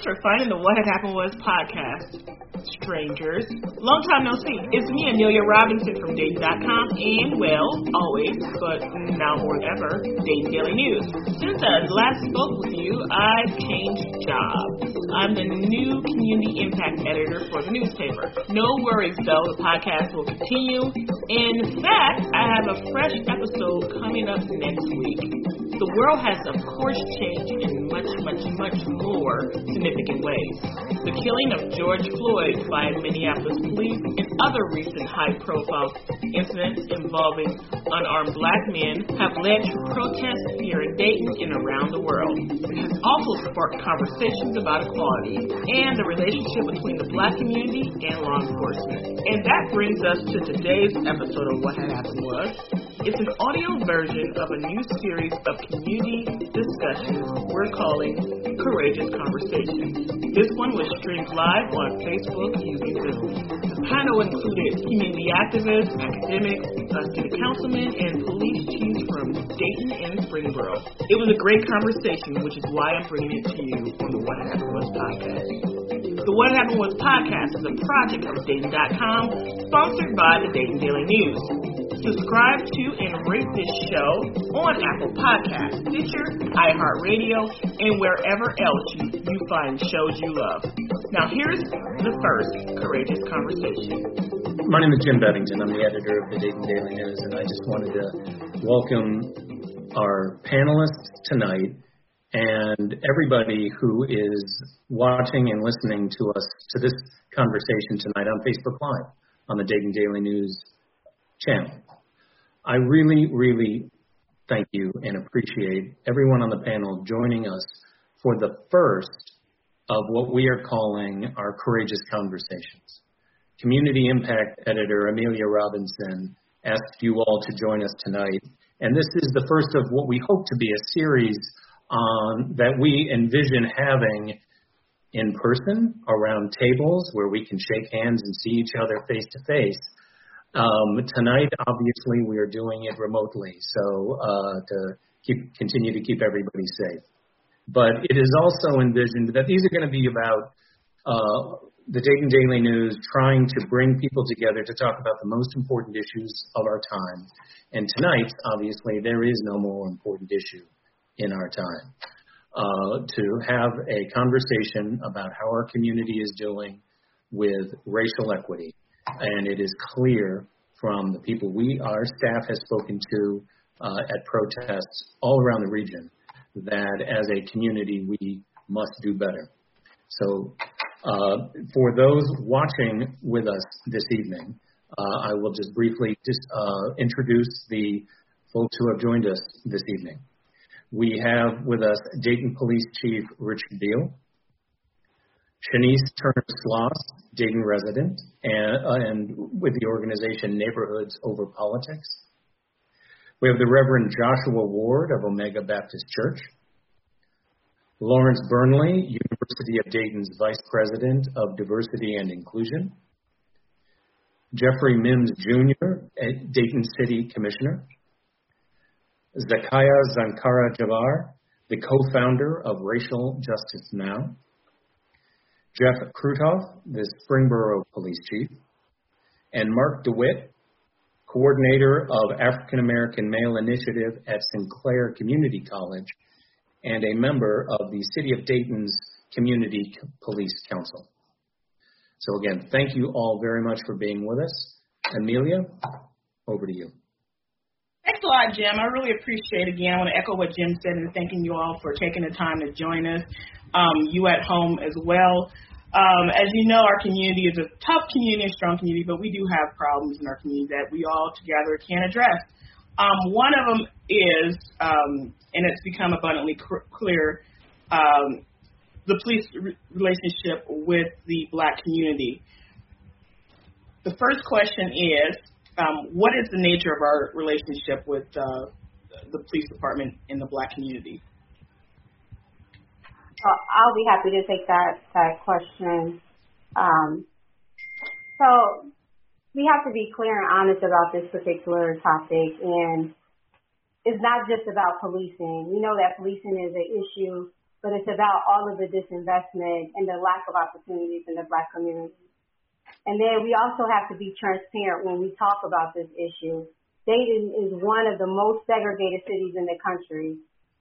Thanks for finding the What Had Happened Was podcast. Strangers, long time no see. It's me, Amelia Robinson from Dayton.com, and well, always, but now more than ever, Dayton Daily News. Since I last spoke with you, I've changed jobs. I'm the new community impact editor for the newspaper. No worries though, the podcast will continue. In fact, I have a fresh episode coming up next week. The world has, of course, changed in much, much, much more significant ways. The killing of George Floyd by Minneapolis police and other recent high profile incidents involving unarmed black men have led to protests here in Dayton and around the world. It has also sparked conversations about equality and the relationship between the black community and law enforcement. And that brings us to today's episode of What Had Happened Was. It's an audio version of a new series of community discussions we're calling Courageous Conversations. This one was streamed live on Facebook using Zoom. The panel included community activists, academics, uh, city councilmen, and police chiefs from Dayton and Springboro. It was a great conversation, which is why I'm bringing it to you on the What Happened Was podcast. The What Happened Was podcast is a project of Dayton.com, sponsored by the Dayton Daily News. Subscribe to and rate this show on Apple Podcasts, Stitcher, iHeartRadio, and wherever else you, you find shows you love. Now, here's the first Courageous Conversation. My name is Jim Bebbington. I'm the editor of the Dayton Daily News, and I just wanted to welcome our panelists tonight and everybody who is watching and listening to us to this conversation tonight on Facebook Live on the Dayton Daily News channel. I really, really thank you and appreciate everyone on the panel joining us for the first of what we are calling our Courageous Conversations. Community Impact Editor Amelia Robinson asked you all to join us tonight, and this is the first of what we hope to be a series on, that we envision having in person around tables where we can shake hands and see each other face to face um, tonight, obviously, we are doing it remotely, so uh, to keep continue to keep everybody safe. But it is also envisioned that these are going to be about uh, the Dayton Daily News trying to bring people together to talk about the most important issues of our time. And tonight, obviously, there is no more important issue in our time. Uh, to have a conversation about how our community is doing with racial equity and it is clear from the people we, our staff has spoken to uh, at protests all around the region that as a community we must do better. So uh, for those watching with us this evening, uh, I will just briefly just uh, introduce the folks who have joined us this evening. We have with us Dayton Police Chief Richard Biehl, Shenise Turner Sloss, Dayton resident, and, uh, and with the organization Neighborhoods Over Politics. We have the Reverend Joshua Ward of Omega Baptist Church. Lawrence Burnley, University of Dayton's Vice President of Diversity and Inclusion. Jeffrey Mims Jr., Dayton City Commissioner. Zakaya Zankara Javar, the co-founder of Racial Justice Now. Jeff Kruithoff, the Springboro Police Chief, and Mark DeWitt, Coordinator of African American Male Initiative at Sinclair Community College, and a member of the City of Dayton's Community Police Council. So again, thank you all very much for being with us. Amelia, over to you. Thanks a lot, Jim. I really appreciate it. Again, I want to echo what Jim said and thanking you all for taking the time to join us um, you at home as well. Um, as you know, our community is a tough community, a strong community, but we do have problems in our community that we all together can address. Um, one of them is, um, and it's become abundantly cr- clear, um, the police re- relationship with the black community. The first question is, um, what is the nature of our relationship with uh, the police department in the black community? I'll be happy to take that that question. Um, so we have to be clear and honest about this particular topic, and it's not just about policing. We know that policing is an issue but it's about all of the disinvestment and the lack of opportunities in the black community. And then we also have to be transparent when we talk about this issue. Dayton is one of the most segregated cities in the country.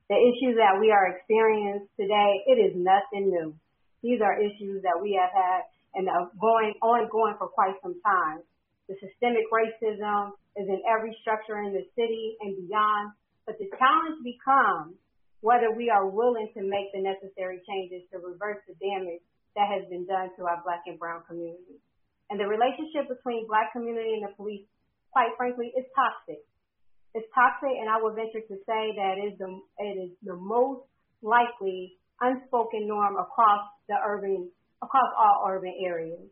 The issues that we are experiencing today, it is nothing new. These are issues that we have had and are going ongoing for quite some time. The systemic racism is in every structure in the city and beyond. But the challenge becomes whether we are willing to make the necessary changes to reverse the damage that has been done to our black and brown communities. And the relationship between black community and the police, quite frankly, is toxic. It's toxic, and I would venture to say that it is the, it is the most likely unspoken norm across the urban, across all urban areas.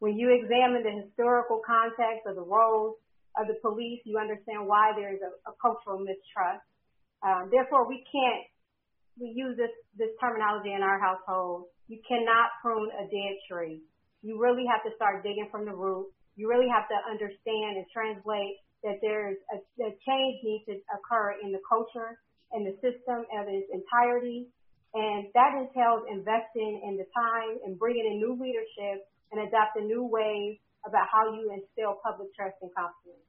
When you examine the historical context of the roles of the police, you understand why there is a, a cultural mistrust. Um, therefore, we can't we use this this terminology in our household. You cannot prune a dead tree. You really have to start digging from the root. You really have to understand and translate that there's a, a change needs to occur in the culture and the system in its entirety and that entails investing in the time and bringing in new leadership and adopting new ways about how you instill public trust and confidence.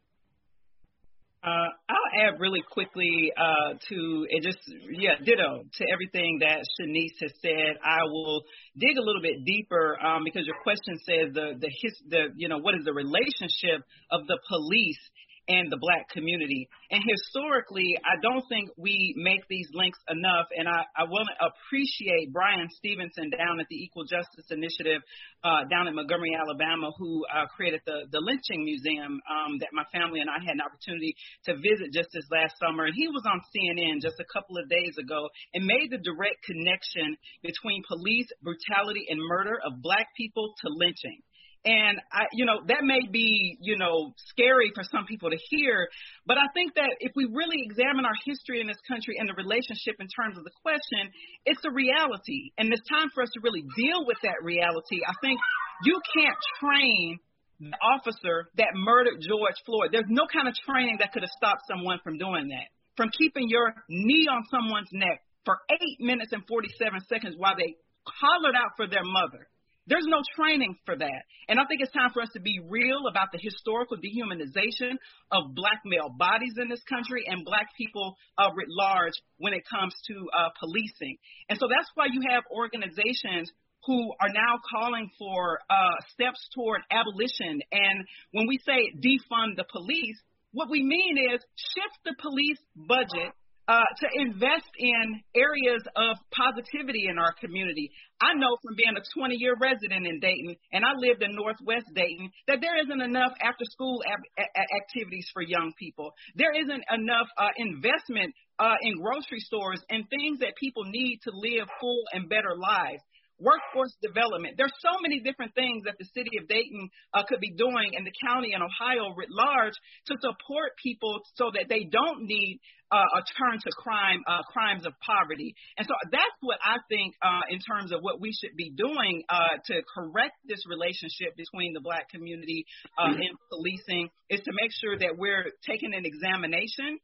Uh, I'll add really quickly uh, to it. Just yeah, ditto to everything that Shenise has said. I will dig a little bit deeper um, because your question says the the his the you know what is the relationship of the police and the black community. And historically, I don't think we make these links enough. And I, I want to appreciate Bryan Stevenson down at the Equal Justice Initiative uh, down in Montgomery, Alabama, who uh, created the, the lynching museum um, that my family and I had an opportunity to visit just this last summer. And he was on CNN just a couple of days ago and made the direct connection between police brutality and murder of black people to lynching. And I, you know, that may be, you know, scary for some people to hear, but I think that if we really examine our history in this country and the relationship in terms of the question, it's a reality. And it's time for us to really deal with that reality. I think you can't train the officer that murdered George Floyd. There's no kind of training that could have stopped someone from doing that. From keeping your knee on someone's neck for eight minutes and 47 seconds while they hollered out for their mother there's no training for that. And I think it's time for us to be real about the historical dehumanization of black male bodies in this country and black people uh, writ large when it comes to uh, policing. And so that's why you have organizations who are now calling for uh, steps toward abolition. And when we say defund the police, what we mean is shift the police budget uh, to invest in areas of positivity in our community. I know from being a 20 year resident in Dayton, and I lived in Northwest Dayton, that there isn't enough after school ab- activities for young people. There isn't enough uh, investment uh, in grocery stores and things that people need to live full and better lives workforce development. There's so many different things that the city of Dayton uh, could be doing and the county and Ohio writ large to support people so that they don't need uh, a turn to crime, uh, crimes of poverty. And so that's what I think uh, in terms of what we should be doing uh, to correct this relationship between the black community uh, and policing is to make sure that we're taking an examination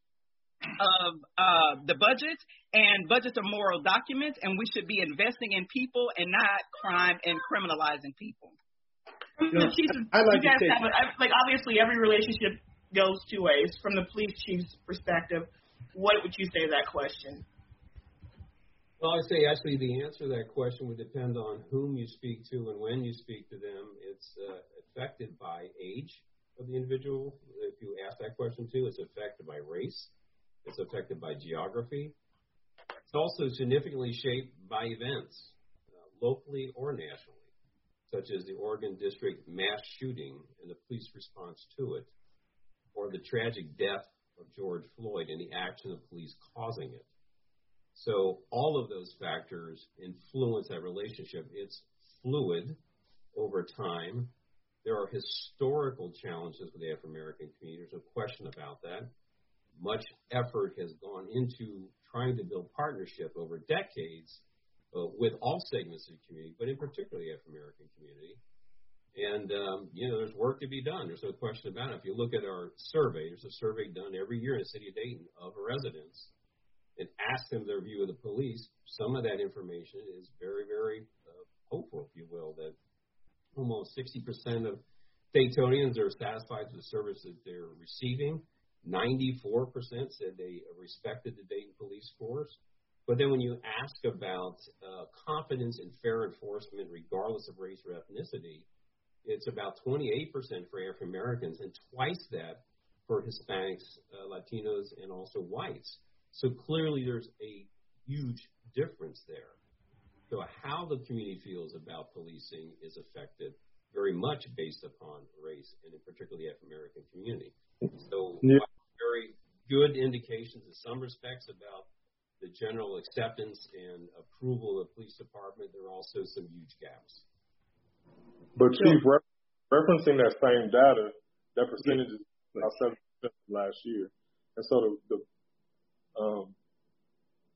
of uh, the budget, and budgets are moral documents, and we should be investing in people and not crime and criminalizing people. You know, I like you guys have a, like obviously every relationship goes two ways. From the police chief's perspective, what would you say to that question? Well, I say actually the answer to that question would depend on whom you speak to and when you speak to them. It's uh, affected by age of the individual. If you ask that question to, it's affected by race. It's affected by geography. It's also significantly shaped by events, uh, locally or nationally, such as the Oregon District mass shooting and the police response to it, or the tragic death of George Floyd and the action of police causing it. So all of those factors influence that relationship. It's fluid over time. There are historical challenges with the African American community. There's no question about that much effort has gone into trying to build partnership over decades uh, with all segments of the community, but in particular the African American community. And um, you know, there's work to be done. There's no question about it. If you look at our survey, there's a survey done every year in the city of Dayton of residents, and ask them their view of the police, some of that information is very, very uh, hopeful, if you will, that almost 60% of Daytonians are satisfied with the services they're receiving. 94% said they respected the Dayton police force. But then when you ask about uh, confidence in fair enforcement, regardless of race or ethnicity, it's about 28% for African Americans and twice that for Hispanics, uh, Latinos, and also whites. So clearly there's a huge difference there. So how the community feels about policing is affected very much based upon race and in particular the African American community. So yeah. Good indications in some respects about the general acceptance and approval of the police department. There are also some huge gaps. But Chief, re- referencing that same data, that percentage is about seven percent last year, and so the, the um,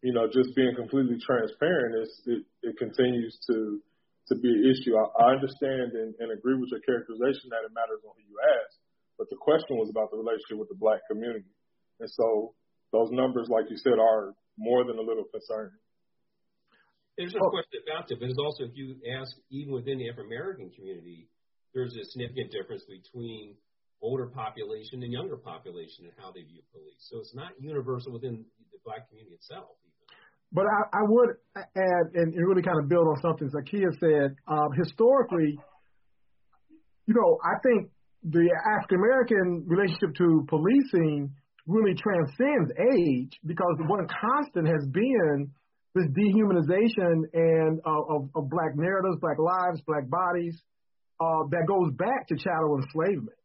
you know, just being completely transparent, it, it continues to to be an issue. I, I understand and, and agree with your characterization that it matters on who you ask, but the question was about the relationship with the black community, and so those numbers, like you said, are more than a little concerning. There's no question about it, but it's also if you ask even within the African American community, there's a significant difference between older population and younger population and how they view police. So it's not universal within the black community itself. But I, I would add and, and really kind of build on something Zakiya said. Um, historically, you know, I think the African American relationship to policing really transcends age because the one constant has been this dehumanization and uh, of, of black narratives, black lives, black bodies uh, that goes back to chattel enslavement.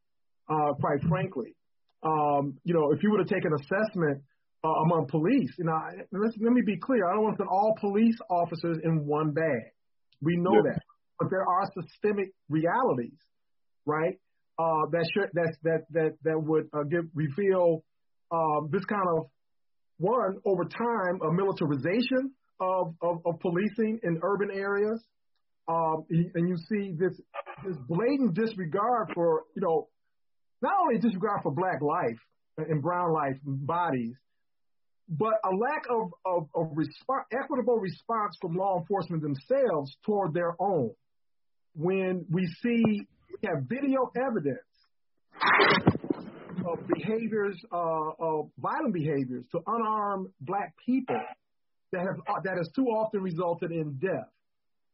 Uh, quite frankly, um, you know, if you were to take an assessment uh, among police. You know, let's, let me be clear. I don't want to put all police officers in one bag. We know yeah. that, but there are systemic realities, right? Uh, that should that that that that would uh, give reveal um, this kind of one over time a militarization of, of, of policing in urban areas, um, and you see this this blatant disregard for you know not only disregard for black life and brown life bodies, but a lack of, of, of resp- equitable response from law enforcement themselves toward their own. When we see, we have video evidence of behaviors, uh, of violent behaviors to unarmed black people that have uh, that has too often resulted in death.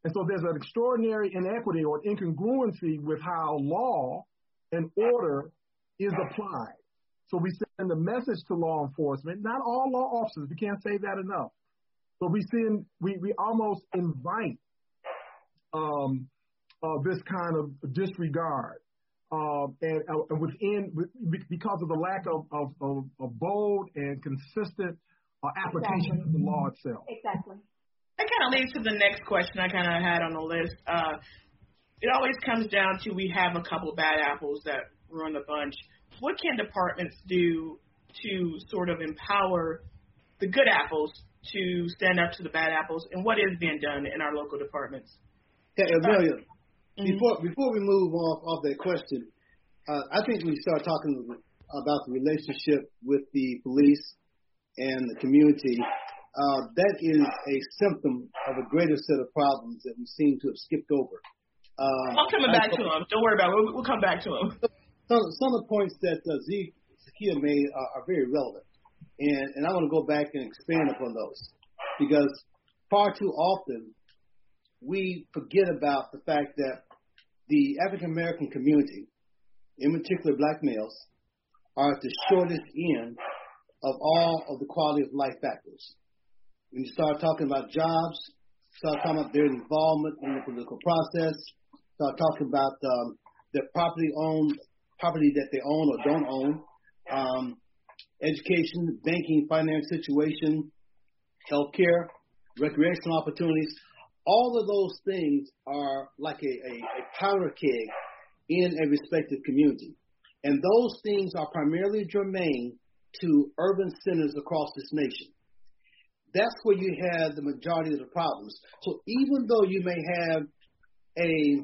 And so there's an extraordinary inequity or incongruency with how law and order is applied. So we send a message to law enforcement, not all law officers, we can't say that enough. But we send, we, we almost invite um, uh, this kind of disregard. Uh, and, uh, within, because of the lack of, of, of, of bold and consistent uh, application exactly. of the law itself. Exactly. That kind of leads to the next question I kind of had on the list. Uh, it always comes down to we have a couple bad apples that run the bunch what can departments do to sort of empower the good apples to stand up to the bad apples, and what is being done in our local departments? Yeah, Amelia, mm-hmm. before before we move off of that question, uh, I think we start talking about the relationship with the police and the community. Uh, that is a symptom of a greater set of problems that we seem to have skipped over. Um, I'm coming back I, to them. Don't worry about it. We'll, we'll come back to them some, some of the points that uh, Zeke Zakiya made are, are very relevant, and and I want to go back and expand upon those because far too often we forget about the fact that the African American community, in particular black males, are at the shortest end of all of the quality of life factors. When you start talking about jobs, start talking about their involvement in the political process, start talking about um, their property owned property that they own or don't own, um, education, banking, finance situation, healthcare, recreational opportunities. All of those things are like a, a, a powder keg in a respective community. And those things are primarily germane to urban centers across this nation. That's where you have the majority of the problems. So even though you may have a,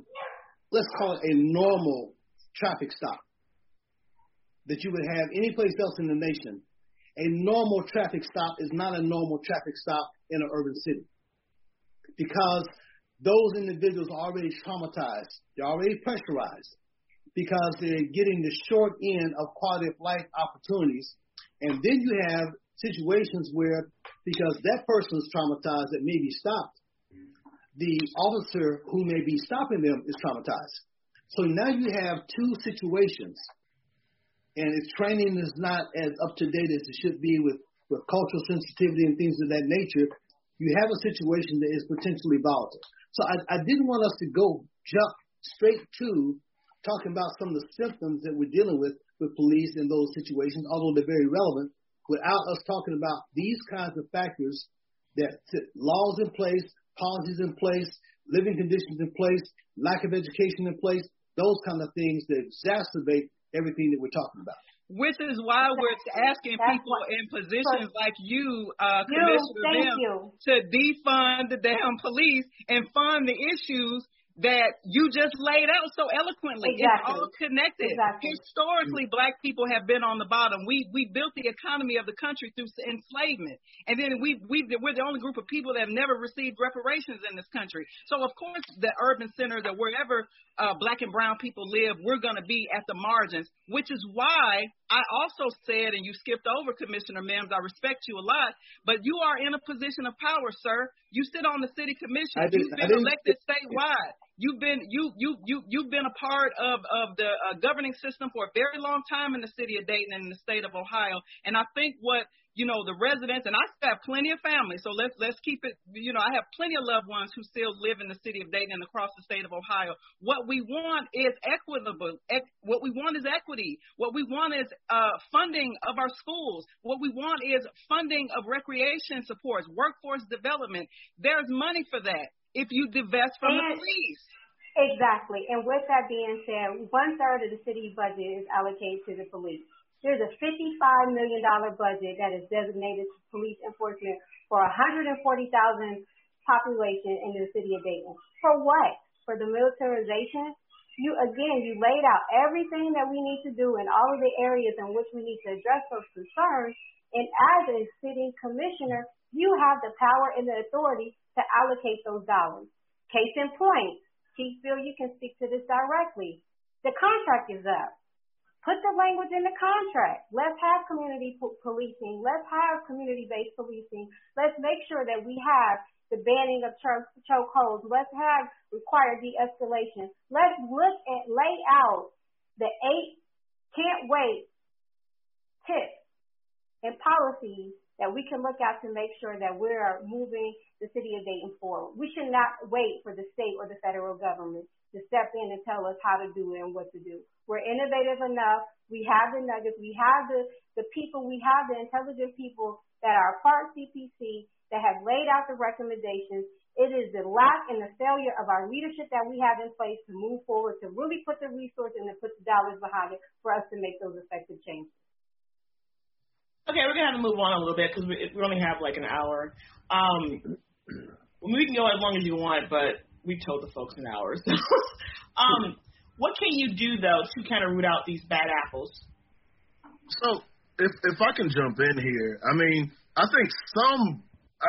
let's call it a normal traffic stop that you would have any place else in the nation, a normal traffic stop is not a normal traffic stop in an urban city because those individuals are already traumatized. They're already pressurized because they're getting the short end of quality of life opportunities. And then you have situations where, because that person is traumatized that may be stopped, the officer who may be stopping them is traumatized. So now you have two situations, and its training is not as up to date as it should be with, with cultural sensitivity and things of that nature. You have a situation that is potentially volatile. So I, I didn't want us to go jump straight to talking about some of the symptoms that we're dealing with with police in those situations, although they're very relevant, without us talking about these kinds of factors that laws in place, policies in place, living conditions in place, lack of education in place, those kind of things that exacerbate everything that we're talking about. Which is why we're asking people in positions like you, uh, Commissioner Them, you. to defund the damn police and fund the issues that you just laid out so eloquently. Exactly. It's all connected. Exactly. Historically, black people have been on the bottom. We we built the economy of the country through enslavement, and then we we we're the only group of people that have never received reparations in this country. So of course, the urban centers or wherever uh, black and brown people live, we're going to be at the margins. Which is why I also said, and you skipped over Commissioner Mims. I respect you a lot, but you are in a position of power, sir. You sit on the city commission. You've been elected statewide. You've been you you you you've been a part of of the uh, governing system for a very long time in the city of Dayton and in the state of Ohio. And I think what you know the residents and I have plenty of family, so let's let's keep it. You know, I have plenty of loved ones who still live in the city of Dayton and across the state of Ohio. What we want is equitable. Ec- what we want is equity. What we want is uh, funding of our schools. What we want is funding of recreation supports, workforce development. There's money for that if you divest from and, the police. Exactly. And with that being said, one third of the city budget is allocated to the police. There's a $55 million budget that is designated to police enforcement for 140,000 population in the city of Dayton. For what? For the militarization? You again, you laid out everything that we need to do in all of the areas in which we need to address those concerns. And as a city commissioner, you have the power and the authority to allocate those dollars. Case in point, Chief Biehl, you can speak to this directly. The contract is up. Put the language in the contract. Let's have community po- policing. Let's have community-based policing. Let's make sure that we have the banning of choke chokeholds. Let's have required de-escalation. Let's look at lay out the eight can't wait tips and policies that we can look at to make sure that we're moving the city of Dayton forward. We should not wait for the state or the federal government to step in and tell us how to do it and what to do. We're innovative enough. We have the nuggets. We have the, the people. We have the intelligent people that are part CPC that have laid out the recommendations. It is the lack and the failure of our leadership that we have in place to move forward, to really put the resources and to put the dollars behind it for us to make those effective changes. Okay, we're gonna have to move on a little bit because we, we only have like an hour. Um, we can go as long as you want, but we told the folks an hour. So, um, what can you do though to kind of root out these bad apples? So, if if I can jump in here, I mean, I think some. I,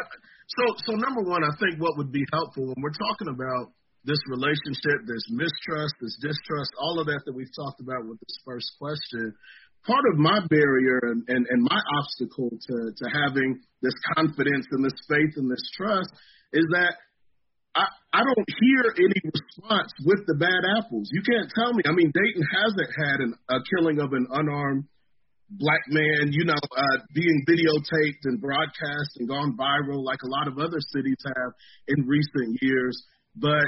so, so number one, I think what would be helpful when we're talking about this relationship, this mistrust, this distrust, all of that that we've talked about with this first question, part of my barrier and, and, and my obstacle to, to having this confidence and this faith and this trust is that I, I don't hear any response with the bad apples. You can't tell me. I mean, Dayton hasn't had an, a killing of an unarmed black man, you know, uh, being videotaped and broadcast and gone viral like a lot of other cities have in recent years. But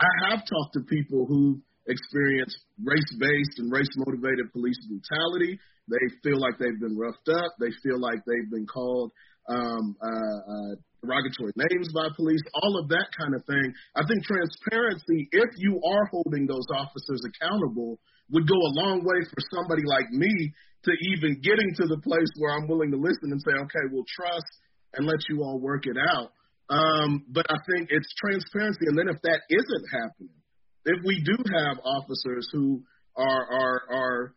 I have talked to people who experience race based and race motivated police brutality. They feel like they've been roughed up. They feel like they've been called um, uh, uh, derogatory names by police, all of that kind of thing. I think transparency, if you are holding those officers accountable, would go a long way for somebody like me to even getting to the place where I'm willing to listen and say, okay, we'll trust and let you all work it out. Um, but I think it's transparency. And then if that isn't happening, if we do have officers who are are are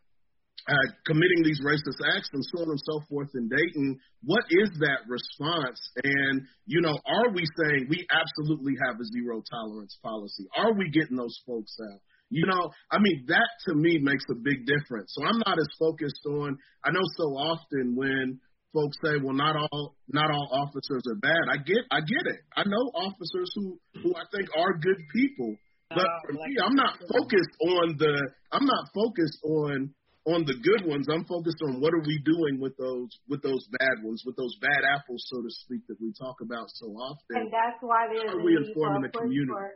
uh, committing these racist acts and so on and so forth in Dayton. What is that response? And, you know, are we saying we absolutely have a zero tolerance policy? Are we getting those folks out? You know, I mean, that to me makes a big difference. So I'm not as focused on, I know so often when folks say, well, not all, not all officers are bad. I get, I get it. I know officers who, who I think are good people. But for me, I'm not focused on the, I'm not focused on on the good ones. I'm focused on what are we doing with those with those bad ones, with those bad apples, so to speak, that we talk about so often. And that's why there's How a are we need informing the community? For,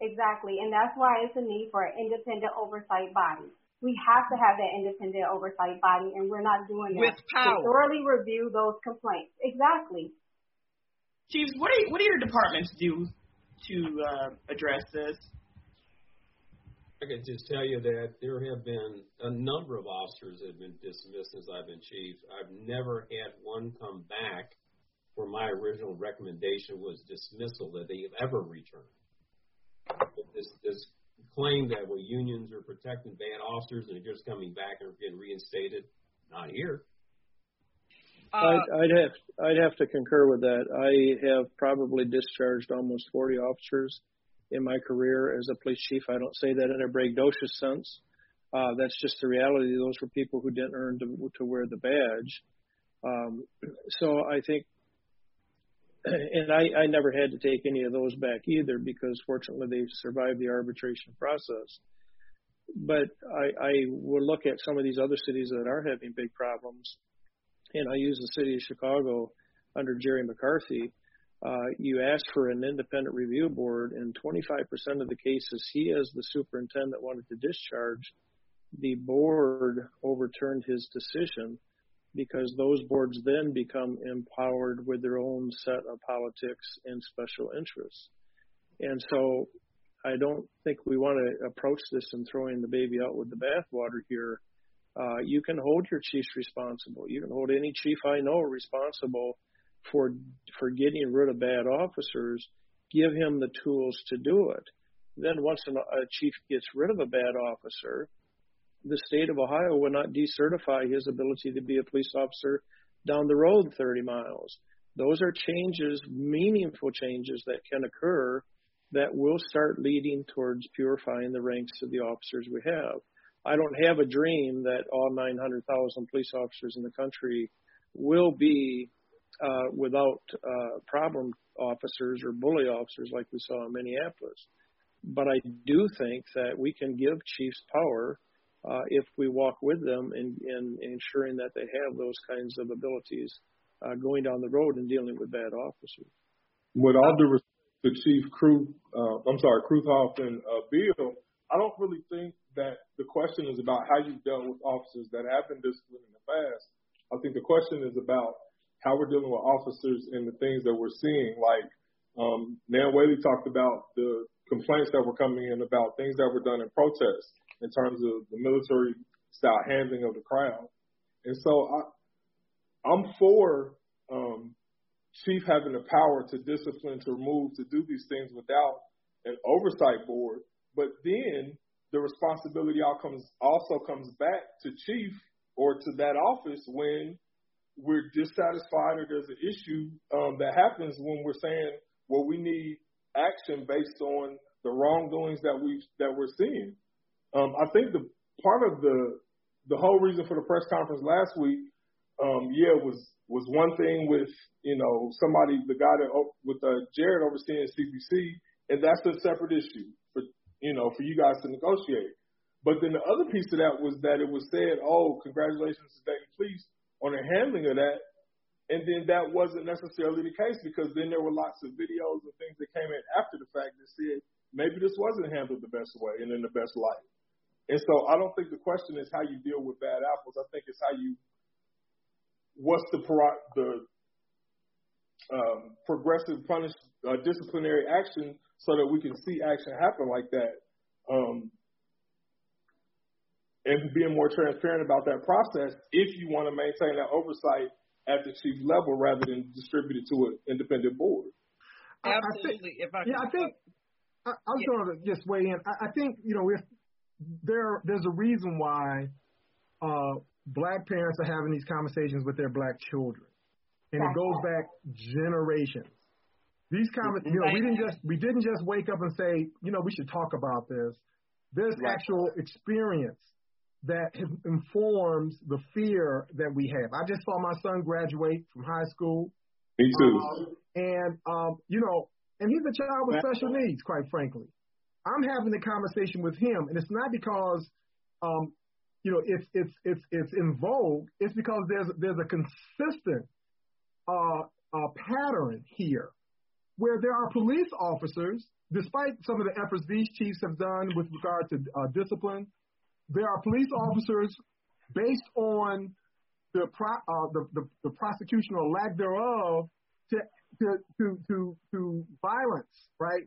exactly, and that's why it's a need for an independent oversight body. We have to have that independent oversight body, and we're not doing that. With power. To thoroughly review those complaints. Exactly. Chiefs, what do what do your departments do to uh, address this? I can just tell you that there have been a number of officers that have been dismissed since I've been chief. I've never had one come back where my original recommendation was dismissal that they've ever returned. This this claim that well unions are protecting bad officers and they're just coming back and getting reinstated, not here. Uh, I'd, I'd have I'd have to concur with that. I have probably discharged almost 40 officers in my career as a police chief. I don't say that in a braggadocious sense. Uh, that's just the reality. Those were people who didn't earn to, to wear the badge. Um, so I think, and I, I never had to take any of those back either because fortunately they survived the arbitration process. But I, I will look at some of these other cities that are having big problems, and I use the city of Chicago under Jerry McCarthy. Uh, you ask for an independent review board, and 25% of the cases he, as the superintendent, wanted to discharge, the board overturned his decision because those boards then become empowered with their own set of politics and special interests. And so I don't think we want to approach this and throwing the baby out with the bathwater here. Uh, you can hold your chiefs responsible. You can hold any chief I know responsible for for getting rid of bad officers. Give him the tools to do it. Then once an, a chief gets rid of a bad officer, the state of Ohio will not decertify his ability to be a police officer down the road 30 miles. Those are changes, meaningful changes that can occur that will start leading towards purifying the ranks of the officers we have. I don't have a dream that all 900,000 police officers in the country will be uh, without uh, problem officers or bully officers like we saw in Minneapolis. But I do think that we can give chiefs power uh, if we walk with them in, in, in ensuring that they have those kinds of abilities uh, going down the road and dealing with bad officers. With all due respect to Chief Crew, uh, I'm sorry, Kruithoff and uh, Biehl, I don't really think that the question is about how you've dealt with officers that have been disciplined in the past. I think the question is about how we're dealing with officers and the things that we're seeing. Like um, Nan Whaley talked about the complaints that were coming in about things that were done in protest in terms of the military style handling of the crowd. And so I, I'm for um, chief having the power to discipline, to remove, to do these things without an oversight board. But then the responsibility comes, also comes back to chief or to that office when we're dissatisfied or there's an issue um, that happens when we're saying, well, we need action based on the wrongdoings that we that we're seeing. Um, I think the part of the the whole reason for the press conference last week, um, yeah, was was one thing with you know somebody, the guy that with uh, Jared overseeing CPC, and that's a separate issue you know for you guys to negotiate. But then the other piece of that was that it was said, oh, congratulations to Dayton Police on the handling of that. And then that wasn't necessarily the case because then there were lots of videos and things that came in after the fact that said maybe this wasn't handled the best way and in the best light. And so I don't think the question is how you deal with bad apples. I think it's how you, what's the the um, progressive punish uh, disciplinary action so that we can see action happen like that. Um, and being more transparent about that process if you want to maintain that oversight at the chief level rather than distribute it to an independent board. Absolutely. I think, if I yeah, I think I, I was yeah. going to just weigh in. I, I think you know if there there's a reason why uh, black parents are having these conversations with their black children, and it goes back generations. These comments, you know, we didn't just we didn't just wake up and say, you know, we should talk about this. There's actual experience that informs the fear that we have. I just saw my son graduate from high school. Me too. Um, and um, you know, and he's a child with special needs, quite frankly. I'm having a conversation with him, and it's not because um, you know it's it's it's it's in vogue. It's because there's there's a consistent uh, uh, pattern here where there are police officers, despite some of the efforts these chiefs have done with regard to uh, discipline, there are police officers based on the, pro- uh, the, the, the prosecution or lack thereof to, to, to, to, to violence, right?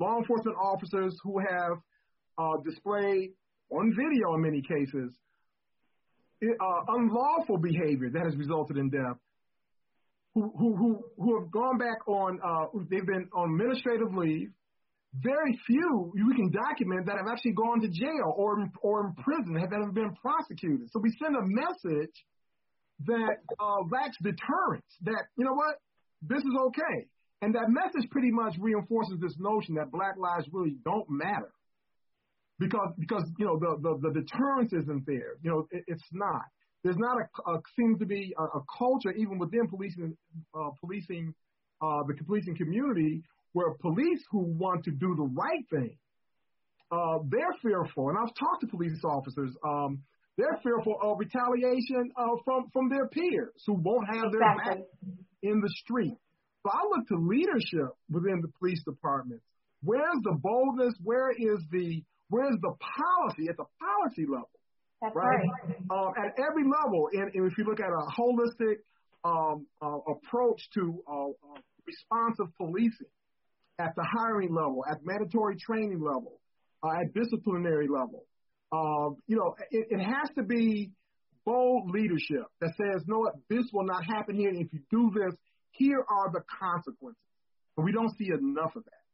Law enforcement officers who have uh, displayed on video in many cases uh, unlawful behavior that has resulted in death who who who have gone back on uh, they've been on administrative leave. Very few we can document that have actually gone to jail or or in prison have ever been prosecuted. So we send a message that uh, lacks deterrence. That you know what this is okay, and that message pretty much reinforces this notion that Black lives really don't matter because because you know the the, the deterrence isn't there. You know it, it's not there's not a, a seems to be a, a, culture even within policing uh, policing uh, the policing community where police who want to do the right thing uh, they're fearful. And I've talked to police officers um, they're fearful of retaliation uh, from from their peers who won't have their exactly. back in the street. So I look to leadership within the police departments where's the boldness? Where is the where's the policy at the policy level that's right. right. Um, at every level, and, and, if you look at a holistic um, uh, approach to uh, uh, responsive policing, at the hiring level, at mandatory training level, uh, at disciplinary level, um, you know, it, it, has to be bold leadership that says, no, this will not happen here. If you do this, here are the consequences. But we don't see enough of that.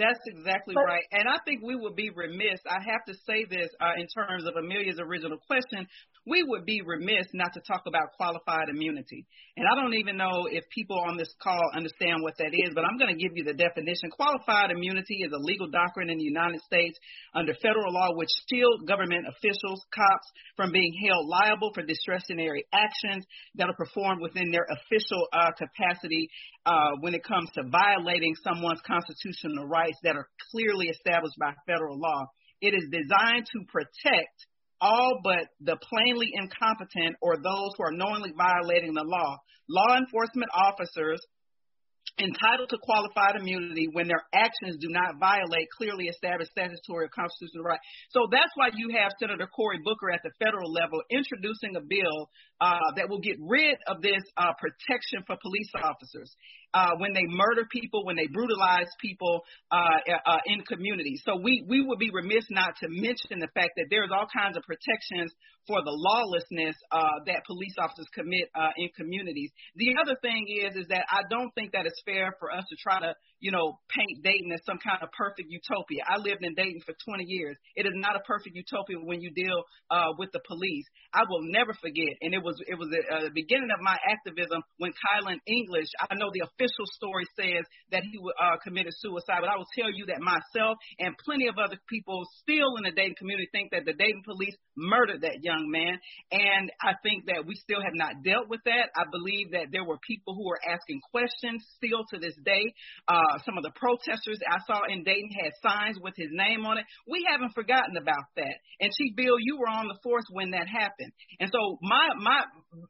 That's exactly but, right. And I think we would be remiss. I have to say this uh, in terms of Amelia's original question. We would be remiss not to talk about qualified immunity. And I don't even know if people on this call understand what that is, but I'm going to give you the definition. Qualified immunity is a legal doctrine in the United States under federal law which shields government officials, cops, from being held liable for discretionary actions that are performed within their official uh, capacity uh, when it comes to violating someone's constitutional rights that are clearly established by federal law. It is designed to protect all but the plainly incompetent or those who are knowingly violating the law. Law enforcement officers entitled to qualified immunity when their actions do not violate clearly established statutory or constitutional rights. So that's why you have Senator Cory Booker at the federal level introducing a bill uh, that will get rid of this uh, protection for police officers uh, when they murder people, when they brutalize people uh, uh, in communities. So we, we would be remiss not to mention the fact that there's all kinds of protections for the lawlessness uh, that police officers commit uh, in communities. The other thing is, is that I don't think that it's fair for us to try to, you know, paint Dayton as some kind of perfect utopia. I lived in Dayton for 20 years. It is not a perfect utopia when you deal uh, with the police. I will never forget, and it was it was the uh, beginning of my activism when Kylan English. I know the official story says that he uh, committed suicide, but I will tell you that myself and plenty of other people still in the Dayton community think that the Dayton police murdered that young man. And I think that we still have not dealt with that. I believe that there were people who were asking questions still to this day. Uh, some of the protesters I saw in Dayton had signs with his name on it. We haven't forgotten about that. And Chief Biehl, you were on the force when that happened. And so my my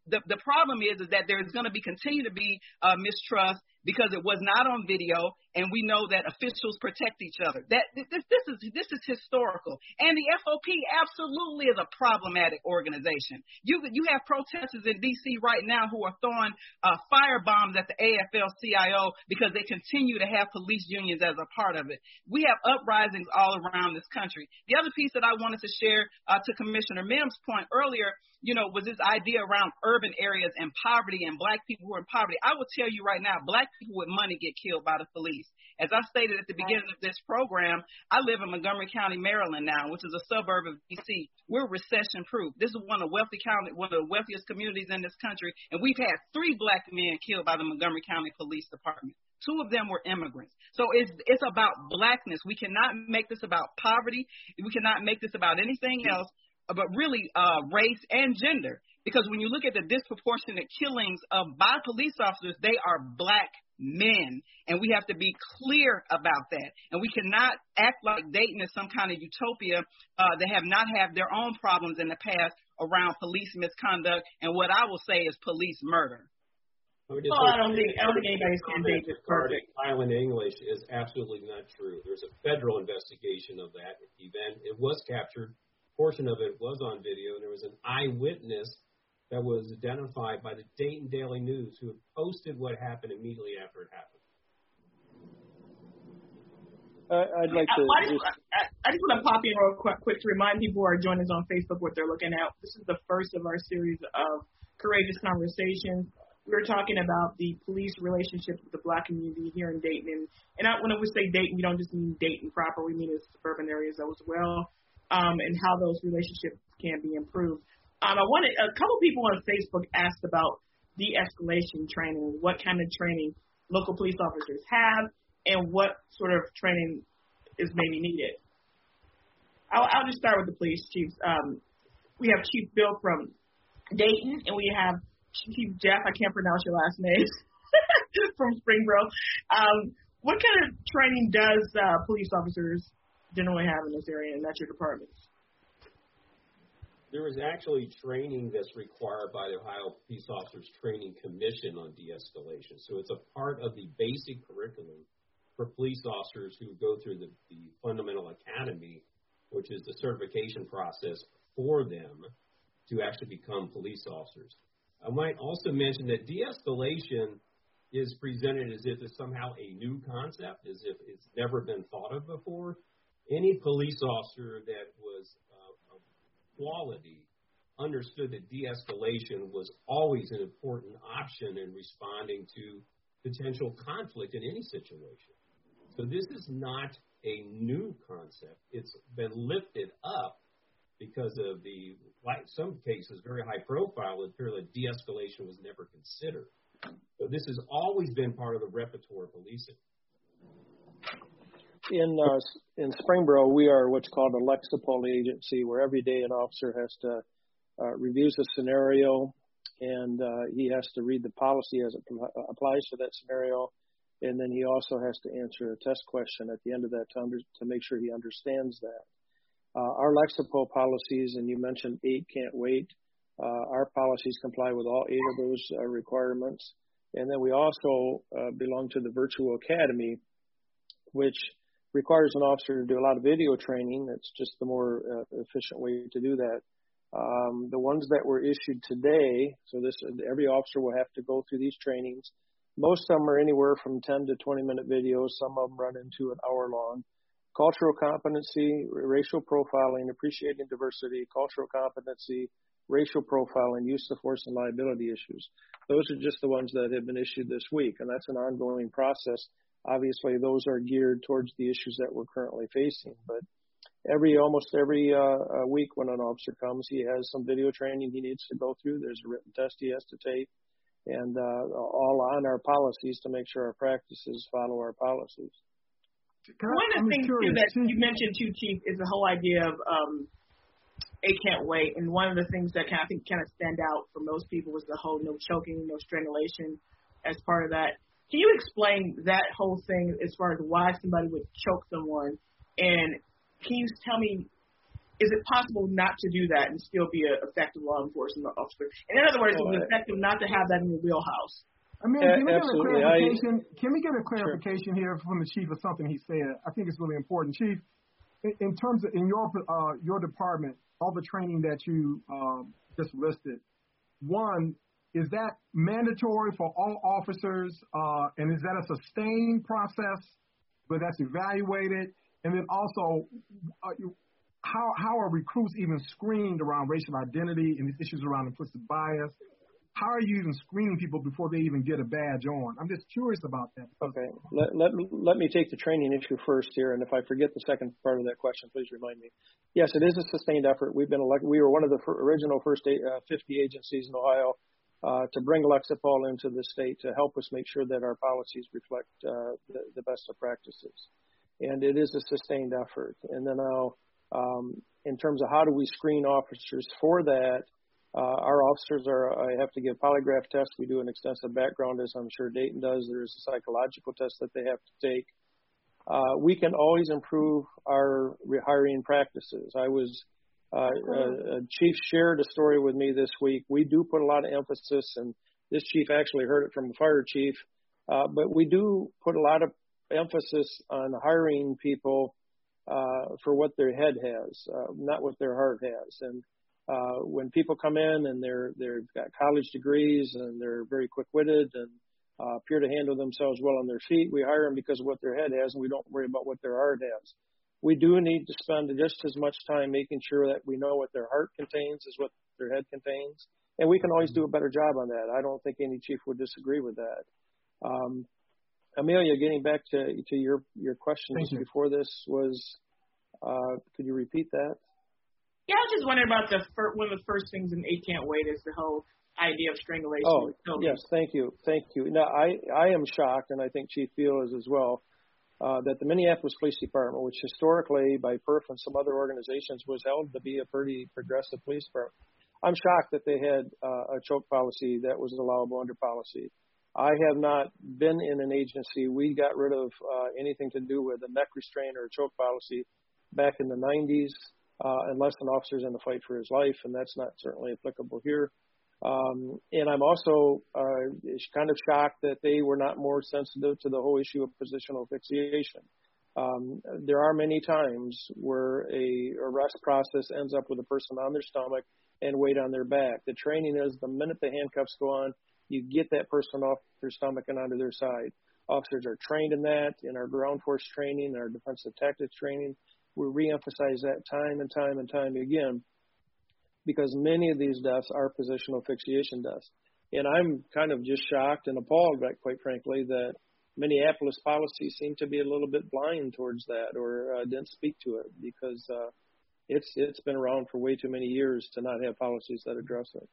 the the problem is is that there's going to be continue to be uh, mistrust because it was not on video, and we know that officials protect each other. That this, this is this is historical, and the FOP absolutely is a problematic organization. You you have protesters in D.C. right now who are throwing uh, fire bombs at the AFL-CIO because they continue to have police unions as a part of it. We have uprisings all around this country. The other piece that I wanted to share uh, to Commissioner Mims' point earlier you know, was this idea around urban areas and poverty and black people who are in poverty. I will tell you right now, black people with money get killed by the police. As I stated at the beginning of this program, I live in Montgomery County, Maryland now, which is a suburb of DC. We're recession proof. This is one of wealthy county, one of the wealthiest communities in this country, and we've had three black men killed by the Montgomery County Police Department. Two of them were immigrants. So it's it's about blackness. We cannot make this about poverty. We cannot make this about anything else, but really uh, race and gender. Because when you look at the disproportionate killings of by police officers, they are black men. And we have to be clear about that. And we cannot act like Dayton is some kind of utopia uh, that have not had their own problems in the past around police misconduct and what I will say is police murder. Well, I don't think I don't think anybody's saying Dayton is perfect. Island English is absolutely not true. There's a federal investigation of that event. It was captured. A Portion of it was on video, and there was an eyewitness that was identified by the Dayton Daily News who had posted what happened immediately after it happened. Uh, I'd like to. I, just, I, I just want to pop in real quick, quick to remind people who are joining us on Facebook what they're looking at. This is the first of our series of courageous conversations. We're talking about the police relationship with the black community here in Dayton, and, and I, when we say Dayton, we don't just mean Dayton proper. We mean the suburban areas as well, um, and how those relationships can be improved. Um, I wanted a couple people on Facebook asked about de-escalation training, what kind of training local police officers have, and what sort of training is maybe needed. I'll, I'll just start with the police chiefs. Um, we have Chief Biehl from Dayton, and we have Chief Jeff. I can't pronounce your last name from Springboro. Um, what kind of training does uh, police officers generally have in this area, and that's your department? There is actually training that's required by the Ohio Peace Officers Training Commission on de-escalation. So it's a part of the basic curriculum for police officers who go through the, the fundamental academy, which is the certification process for them to actually become police officers. I might also mention that de-escalation is presented as if it's somehow a new concept, as if it's never been thought of before. Any police officer that was quality understood that de-escalation was always an important option in responding to potential conflict in any situation. So this is not a new concept. It's been lifted up because of the, like some cases, very high profile, that apparently de-escalation was never considered. So this has always been part of the repertoire of policing in uh, in Springboro, we are what's called a Lexipol agency, where every day an officer has to uh, reviews a scenario, and uh, he has to read the policy as it applies to that scenario, and then he also has to answer a test question at the end of that to, under, to make sure he understands that. Uh, our Lexipol policies, and you mentioned eight can't wait. Uh, our policies comply with all eight of those uh, requirements, and then we also uh, belong to the Virtual Academy, which requires an officer to do a lot of video training. That's just the more uh, efficient way to do that. Um, the ones that were issued today, so this every officer will have to go through these trainings. Most of them are anywhere from 10 to 20 minute videos. Some of them run into an hour long. Cultural competency, racial profiling, appreciating diversity, cultural competency, racial profiling, use of force and liability issues. Those are just the ones that have been issued this week, and that's an ongoing process Obviously, those are geared towards the issues that we're currently facing. But every almost every uh, week when an officer comes, he has some video training he needs to go through. There's a written test he has to take, and uh, all on our policies to make sure our practices follow our policies. One of the things too that you mentioned too, Chief, is the whole idea of um, a can't wait. And one of the things that kind of, I think kind of stand out for most people was the whole no choking, no strangulation as part of that. Can you explain that whole thing as far as why somebody would choke someone? And can you tell me, is it possible not to do that and still be an effective law enforcement officer? And in other words, oh, is it effective not to have that in your wheelhouse? I mean, can we get a clarification? I, can we get a clarification sure. here from the chief of something he said? I think it's really important, chief. In, in terms of in your uh, your department, all the training that you um, just listed, one, is that mandatory for all officers? Uh, and is that a sustained process where that's evaluated? And then also, uh, how how are recruits even screened around racial identity and these issues around implicit bias? how are you even screening people before they even get a badge on? I'm just curious about that. Okay, let, let me let me take the training issue first here, and if I forget the second part of that question, please remind me. Yes, it is a sustained effort. We've been elected. We were one of the original first uh, 50 agencies in Ohio uh, to bring Lexipol into the state to help us make sure that our policies reflect uh, the, the best of practices. And it is a sustained effort. And then now, um, in terms of how do we screen officers for that, uh, our officers are, I have to give polygraph tests. We do an extensive background, as I'm sure Dayton does. There's a psychological test that they have to take. Uh, we can always improve our rehiring practices. I was, Chief shared a story with me this week. We do put a lot of emphasis, and this chief actually heard it from a fire chief, uh, but we do put a lot of emphasis on hiring people uh, for what their head has, uh, not what their heart has. And uh, when people come in and they're they've got college degrees and they're very quick-witted and uh, appear to handle themselves well on their feet, we hire them because of what their head has, and we don't worry about what their heart has. We do need to spend just as much time making sure that we know what their heart contains as what their head contains, and we can always do a better job on that. I don't think any chief would disagree with that. Um, Amelia, getting back to to your your questions before this was, uh, could you repeat that? Yeah, I was just wondering about the first, one of the first things in Eight Can't Wait is the whole idea of strangulation. Oh, yes, thank you, thank you. Now, I I am shocked, and I think Chief Biehl is as well, uh, that the Minneapolis Police Department, which historically by PERF and some other organizations was held to be a pretty progressive police department, I'm shocked that they had uh, a choke policy that was allowable under policy. I have not been in an agency. We got rid of uh, anything to do with a neck restraint or a choke policy back in the 90s uh, unless an officer's in the fight for his life, and that's not certainly applicable here. Um, and I'm also uh, kind of shocked that they were not more sensitive to the whole issue of positional asphyxiation. Um, there are many times where a arrest process ends up with a person on their stomach and weight on their back. The training is the minute the handcuffs go on, you get that person off their stomach and onto their side. Officers are trained in that in our ground force training, our defensive tactics training we reemphasize that time and time and time again because many of these deaths are positional asphyxiation deaths. And I'm kind of just shocked and appalled, quite frankly, that Minneapolis policies seem to be a little bit blind towards that or uh, didn't speak to it because uh, it's it's been around for way too many years to not have policies that address it.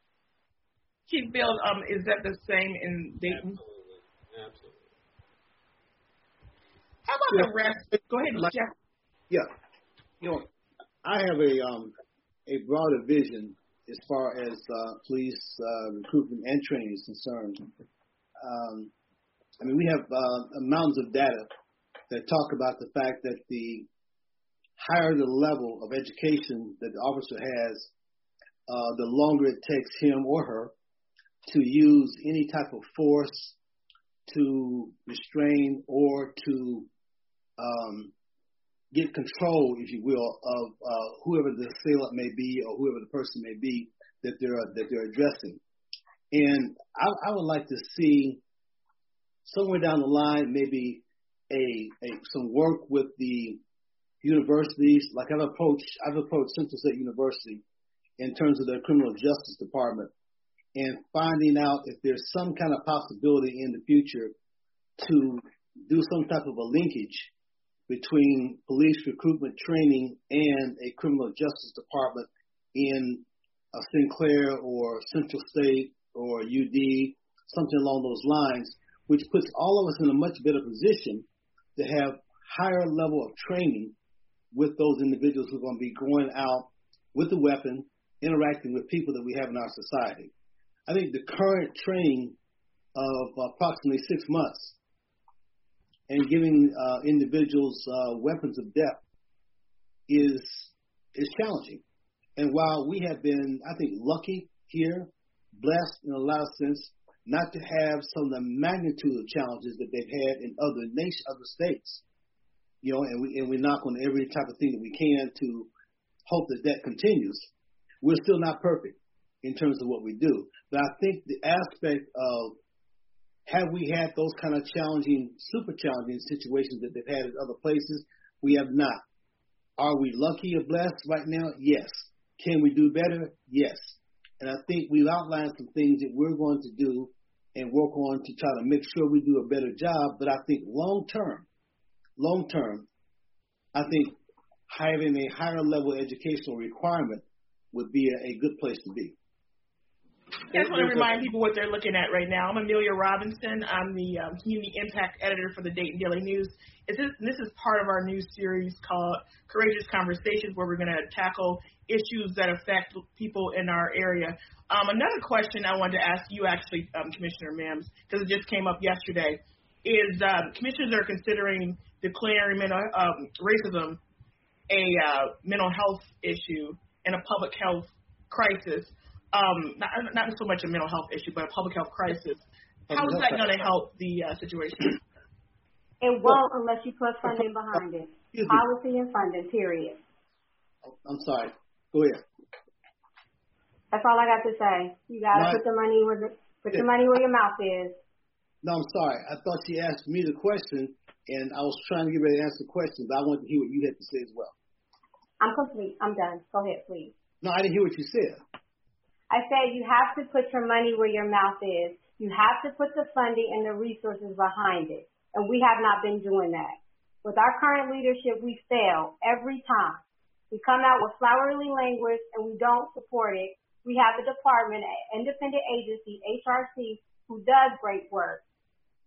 Chief Biehl, um, is that the same in Dayton? Absolutely. Absolutely. How about yeah. the rest? Go ahead, Jeff. Yeah you know, I have a um, a broader vision as far as uh, police uh, recruitment and training is concerned. Um, I mean, we have uh, mountains of data that talk about the fact that the higher the level of education that the officer has, uh, the longer it takes him or her to use any type of force to restrain or to um, get control, if you will, of uh, whoever the assailant may be or whoever the person may be that they're that they're addressing. And I, I would like to see somewhere down the line maybe a, a some work with the universities. Like I've approached I've approached Central State University in terms of their criminal justice department and finding out if there's some kind of possibility in the future to do some type of a linkage between police recruitment training and a criminal justice department in a Sinclair or Central State or UD, something along those lines, which puts all of us in a much better position to have higher level of training with those individuals who are going to be going out with the weapon, interacting with people that we have in our society. I think the current training of approximately six months and giving uh, individuals uh, weapons of death is is challenging. And while we have been, I think, lucky here, blessed in a lot of sense, not to have some of the magnitude of challenges that they've had in other nations, other states, you know, and we and we knock on every type of thing that we can to hope that that continues. We're still not perfect in terms of what we do, but I think the aspect of have we had those kind of challenging, super challenging situations that they've had in other places? We have not. Are we lucky or blessed right now? Yes. Can we do better? Yes. And I think we've outlined some things that we're going to do and work on to try to make sure we do a better job. But I think long term, long term, I think having a higher level educational requirement would be a, a good place to be. I just want to remind people what they're looking at right now. I'm Amelia Robinson. I'm the um, community impact editor for the Dayton Daily News. This, this is part of our new series called Courageous Conversations, where we're going to tackle issues that affect people in our area. Um, another question I wanted to ask you, actually, um, Commissioner Mims, because it just came up yesterday, is uh, commissioners are considering declaring mental, um, racism a uh, mental health issue and a public health crisis um, not, not so much a mental health issue, but a public health crisis. How is that going to help the uh, situation? It won't unless you put funding behind it. Policy and funding, period. I'm sorry. Go ahead. That's all I got to say. You got to put the money where the, put yeah. the money where your mouth is. No, I'm sorry. I thought she asked me the question, and I was trying to get ready to answer the question, but I wanted to hear what you had to say as well. I'm complete. I'm done. Go ahead, please. No, I didn't hear what you said. I said you have to put your money where your mouth is. You have to put the funding and the resources behind it. And we have not been doing that. With our current leadership, we fail every time. We come out with flowery language and we don't support it. We have a department, an independent agency, HRC, who does great work.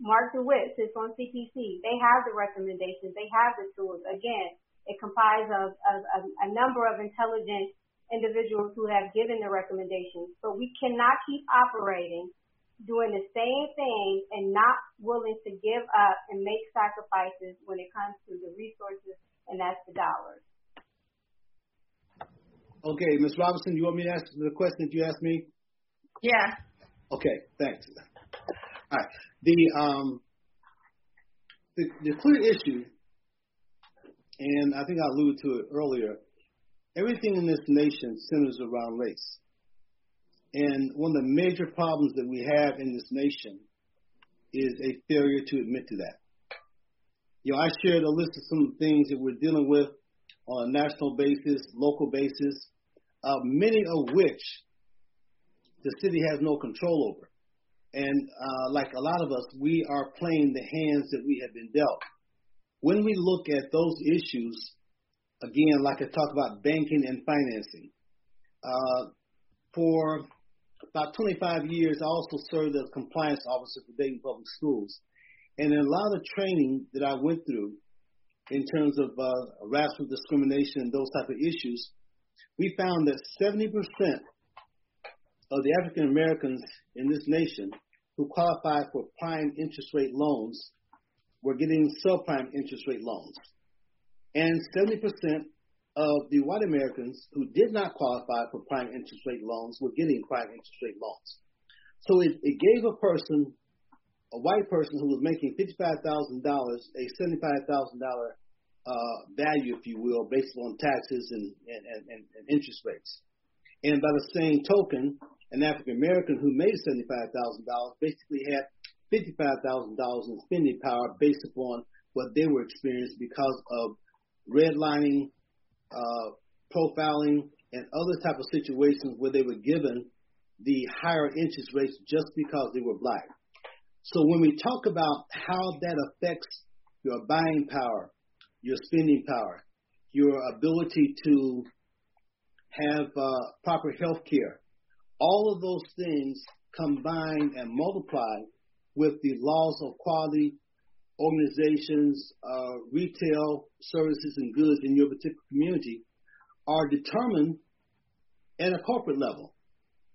Mark DeWitt sits on CPC. They have the recommendations. They have the tools. Again, it comprises of, of, of a number of intelligent individuals who have given the recommendations, but we cannot keep operating doing the same thing and not willing to give up and make sacrifices when it comes to the resources and that's the dollars. Okay, Ms. Robinson, you want me to ask the question that you asked me? Yeah. Okay, thanks. All right. The um the, the clear issue, and I think I alluded to it earlier, everything in this nation centers around race. And one of the major problems that we have in this nation is a failure to admit to that. You know, I shared a list of some things that we're dealing with on a national basis, local basis, uh, many of which the city has no control over. And uh, like a lot of us, we are playing the hands that we have been dealt. When we look at those issues, again, like I talked about banking and financing. Uh, for about 25 years, I also served as compliance officer for Dayton Public Schools. And in a lot of training that I went through in terms of uh, racial discrimination and those type of issues, we found that 70% of the African Americans in this nation who qualified for prime interest rate loans were getting subprime interest rate loans and 70% of the white Americans who did not qualify for prime interest rate loans were getting prime interest rate loans. So it, it gave a person, a white person who was making $55,000, a $75,000 uh, value, if you will, based on taxes and, and, and, and interest rates. And by the same token, an African American who made $75,000 basically had $55,000 in spending power based upon what they were experiencing because of redlining, uh, profiling, and other type of situations where they were given the higher interest rates just because they were black. So when we talk about how that affects your buying power, your spending power, your ability to have uh, proper health care, all of those things combined and multiplied with the laws of quality organizations, uh, retail services and goods in your particular community are determined at a corporate level.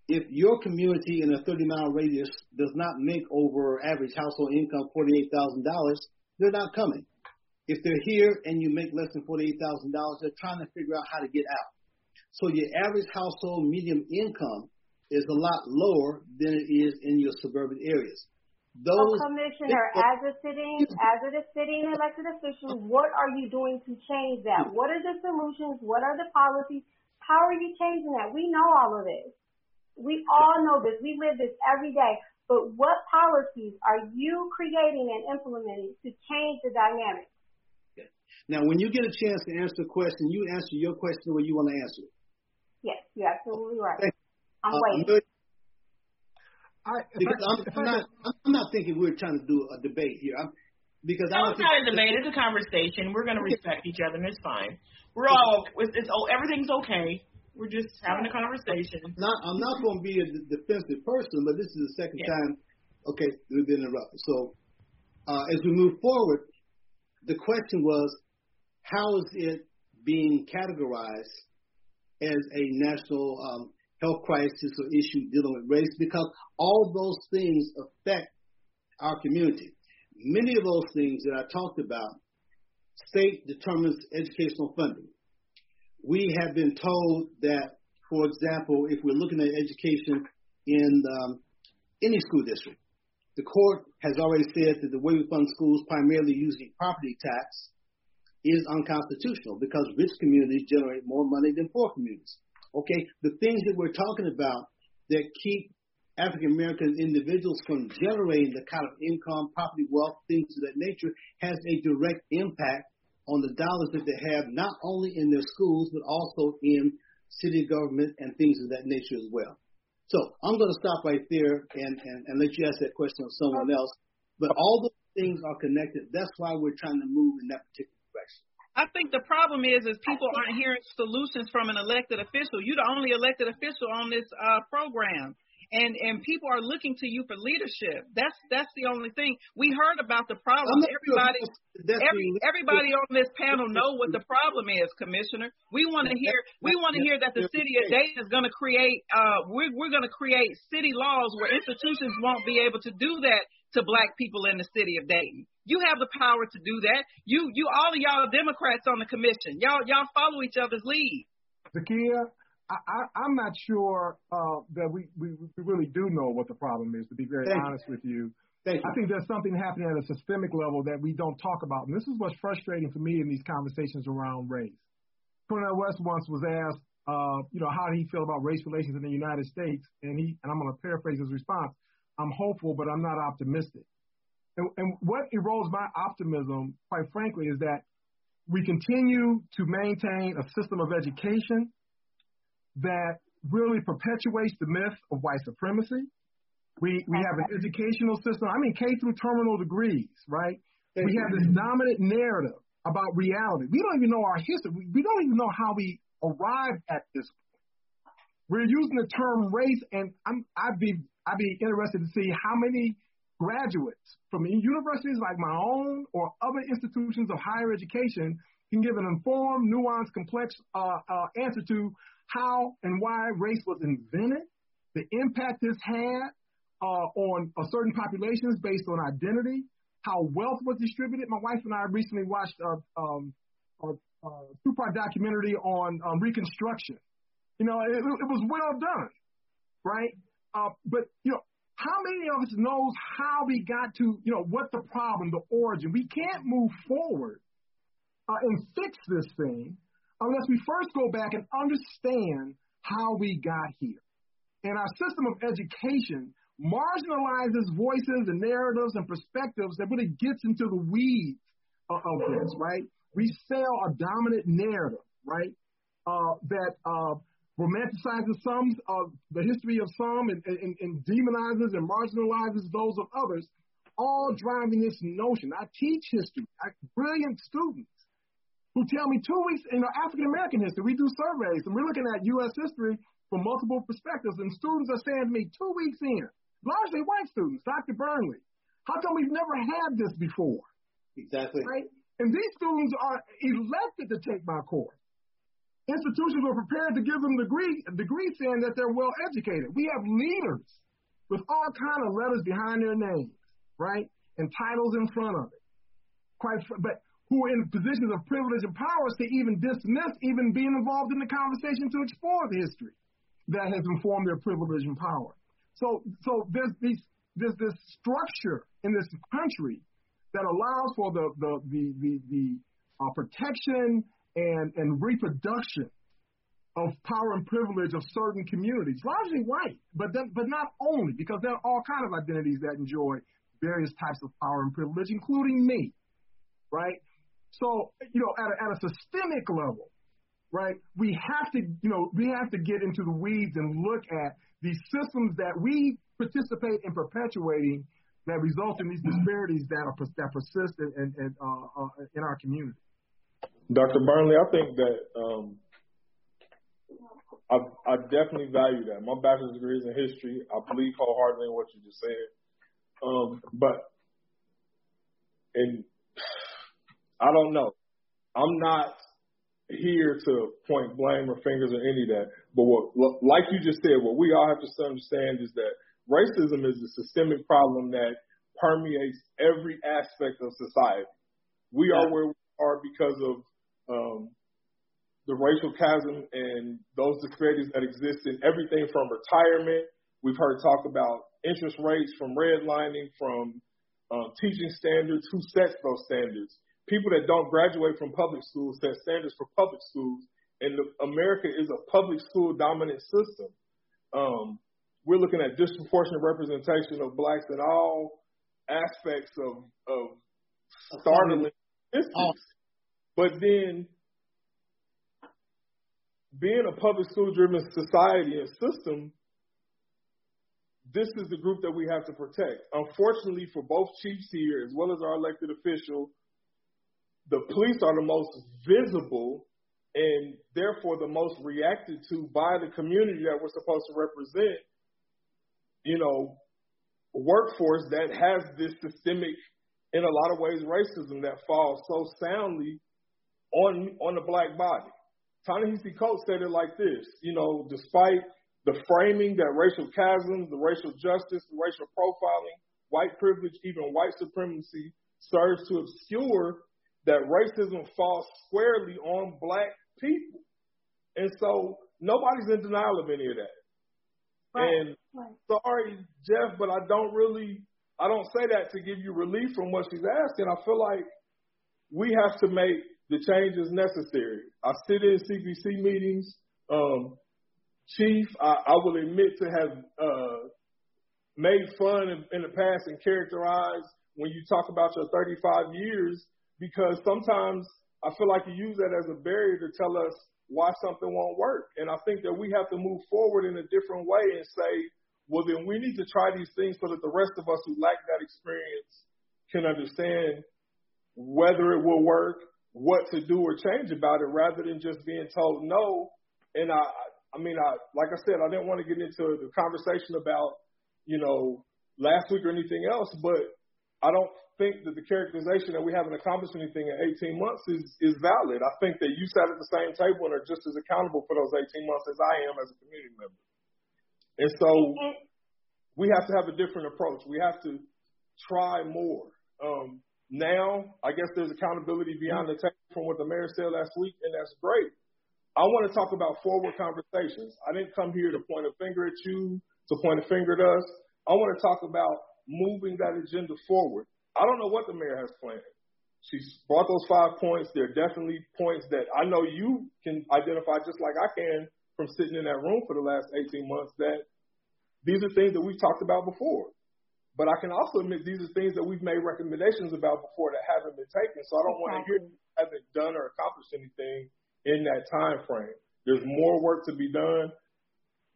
If your community in a 30 mile radius does not make over average household income $48,000, they're not coming. If they're here and you make less than $48,000, they're trying to figure out how to get out. So your average household medium income is a lot lower than it is in your suburban areas. Those, Commissioner, as a sitting, as a sitting elected official, what are you doing to change that? What are the solutions? What are the policies? How are you changing that? We know all of this. We all know this. We live this every day. But what policies are you creating and implementing to change the dynamic? Now, when you get a chance to answer the question, you answer your question the way you want to answer it. Yes, you're absolutely right. I'm uh, waiting. I, because I, I'm, I'm, not, I'm not thinking we're trying to do a debate here. I'm, because no, I it's not a debate. It's a conversation. We're going to respect each other, and it's fine. We're all it's, it's oh everything's okay. We're just having a conversation. Not, I'm not going to be a defensive person, but this is the second yeah. time. Okay, we've been interrupted. So uh, as we move forward, the question was, how is it being categorized as a national um, health crisis or issue dealing with race? Because all those things affect our community. Many of those things that I talked about, state determines educational funding. We have been told that, for example, if we're looking at education in um, any school district, the court has already said that the way we fund schools primarily using property tax is unconstitutional because rich communities generate more money than poor communities. Okay, the things that we're talking about that keep African American individuals from generating the kind of income, property, wealth, things of that nature has a direct impact on the dollars that they have, not only in their schools, but also in city government and things of that nature as well. So I'm going to stop right there and, and, and let you ask that question of someone else. But all those things are connected. That's why we're trying to move in that particular direction. I think the problem is is people aren't hearing solutions from an elected official. You're the only elected official on this uh, program and and people are looking to you for leadership. That's that's the only thing. We heard about the problem. Everybody, every, everybody on this panel know what the problem is, Commissioner. We want to hear we want to hear that the city of Dayton is going to create. Uh, we're we're going to create city laws where institutions won't be able to do that to black people in the city of Dayton. You have the power to do that. You you all of y'all are Democrats on the commission. Y'all y'all follow each other's lead. Zakiya, I, I, I'm not sure uh, that we, we, we really do know what the problem is. To be very Thank honest you. with you, Thank I you. think there's something happening at a systemic level that we don't talk about, and this is what's frustrating for me in these conversations around race. Cornel West once was asked, uh, you know, how did he feel about race relations in the United States, and he, and I'm going to paraphrase his response: "I'm hopeful, but I'm not optimistic." And, and what erodes my optimism, quite frankly, is that we continue to maintain a system of education that really perpetuates the myth of white supremacy. We we have an educational system. I mean, K through terminal degrees, right? We have this dominant narrative about reality. We don't even know our history. We, don't even know how we arrived at this point. We're using the term race, and I'm, I'd be I'd be interested to see how many graduates from universities like my own or other institutions of higher education can give an informed, nuanced, complex uh, uh, answer to how and why race was invented, the impact this had uh, on uh, certain populations based on identity, how wealth was distributed. My wife and I recently watched a, um, a, a two-part documentary on um, Reconstruction. You know, it, it was well done, right? Uh, but you know, how many of us knows how we got to, you know, what the problem, the origin? We can't move forward uh, and fix this thing unless we first go back and understand how we got here. And our system of education marginalizes voices and narratives and perspectives that really gets into the weeds of, of this, right? We sell a dominant narrative, right? Uh, that uh, romanticizes some of the history of some and, and, and demonizes and marginalizes those of others, all driving this notion. I teach history. I, brilliant students who tell me two weeks in African American history, we do surveys and we're looking at U.S. history from multiple perspectives, and students are saying to me two weeks in, largely white students, Dr. Burnley, how come we've never had this before? Exactly. Right? And these students are elected to take my course. Institutions were prepared to give them degree, a degree saying that they're well educated. We have leaders with all kind of letters behind their names, right? And titles in front of it. Quite, but who are in positions of privilege and power to even dismiss even being involved in the conversation to explore the history that has informed their privilege and power. So, so there's these, there's this structure in this country that allows for the the the the, the uh, protection and and reproduction of power and privilege of certain communities, largely white, but then, but not only because there are all kinds of identities that enjoy various types of power and privilege, including me, right? So, you know, at a, at a systemic level, right? We have to, you know, we have to get into the weeds and look at these systems that we participate in perpetuating that result in these disparities that are that persist in, in, in, uh, uh, in our community. Dr. Burnley, I think that um, I, I definitely value that. My bachelor's degree is in history. I believe wholeheartedly in what you just said. Um, but, and I don't know. I'm not here to point blame or fingers or any of that. But what, like you just said, what we all have to understand is that racism is a systemic problem that permeates every aspect of society. We are where we are because of um, the racial chasm and those disparities that exist in everything from retirement. We've heard talk about interest rates, from redlining, from um, teaching standards. Who sets those standards? People that don't graduate from public schools set standards for public schools, and the, America is a public school dominant system. Um, we're looking at disproportionate representation of blacks in all aspects of, of startling statistics. But then being a public school driven society and system, this is the group that we have to protect. Unfortunately, for both chiefs here as well as our elected official, the police are the most visible and therefore the most reacted to by the community that we're supposed to represent. You know, workforce that has this systemic, in a lot of ways, racism that falls so soundly on on the black body. Ta-Nehisi Coates said it like this, you know, despite the framing that racial chasms, the racial justice, the racial profiling, white privilege, even white supremacy serves to obscure that racism falls squarely on black people. And so nobody's in denial of any of that. Right. And right. sorry, Jeff, but I don't really, I don't say that to give you relief from what she's asking. I feel like we have to make the changes necessary. I sit in CPC meetings. Um, Chief, I, I will admit to have uh, made fun in the past and characterized when you talk about your 35 years because sometimes I feel like you use that as a barrier to tell us why something won't work. And I think that we have to move forward in a different way and say, well, then we need to try these things so that the rest of us who lack that experience can understand whether it will work what to do or change about it rather than just being told no. And I, I mean, I, like I said, I didn't want to get into the conversation about, you know, last week or anything else, but I don't think that the characterization that we haven't accomplished anything in 18 months is, is valid. I think that you sat at the same table and are just as accountable for those 18 months as I am as a community member. And so we have to have a different approach. We have to try more. Um, now, I guess there's accountability beyond the table from what the mayor said last week, and that's great. I want to talk about forward conversations. I didn't come here to point a finger at you, to point a finger at us. I want to talk about moving that agenda forward. I don't know what the mayor has planned. She's brought those five points. They're definitely points that I know you can identify just like I can from sitting in that room for the last 18 months that these are things that we've talked about before. But I can also admit these are things that we've made recommendations about before that haven't been taken. So I don't want to hear haven't done or accomplished anything in that time frame. There's more work to be done.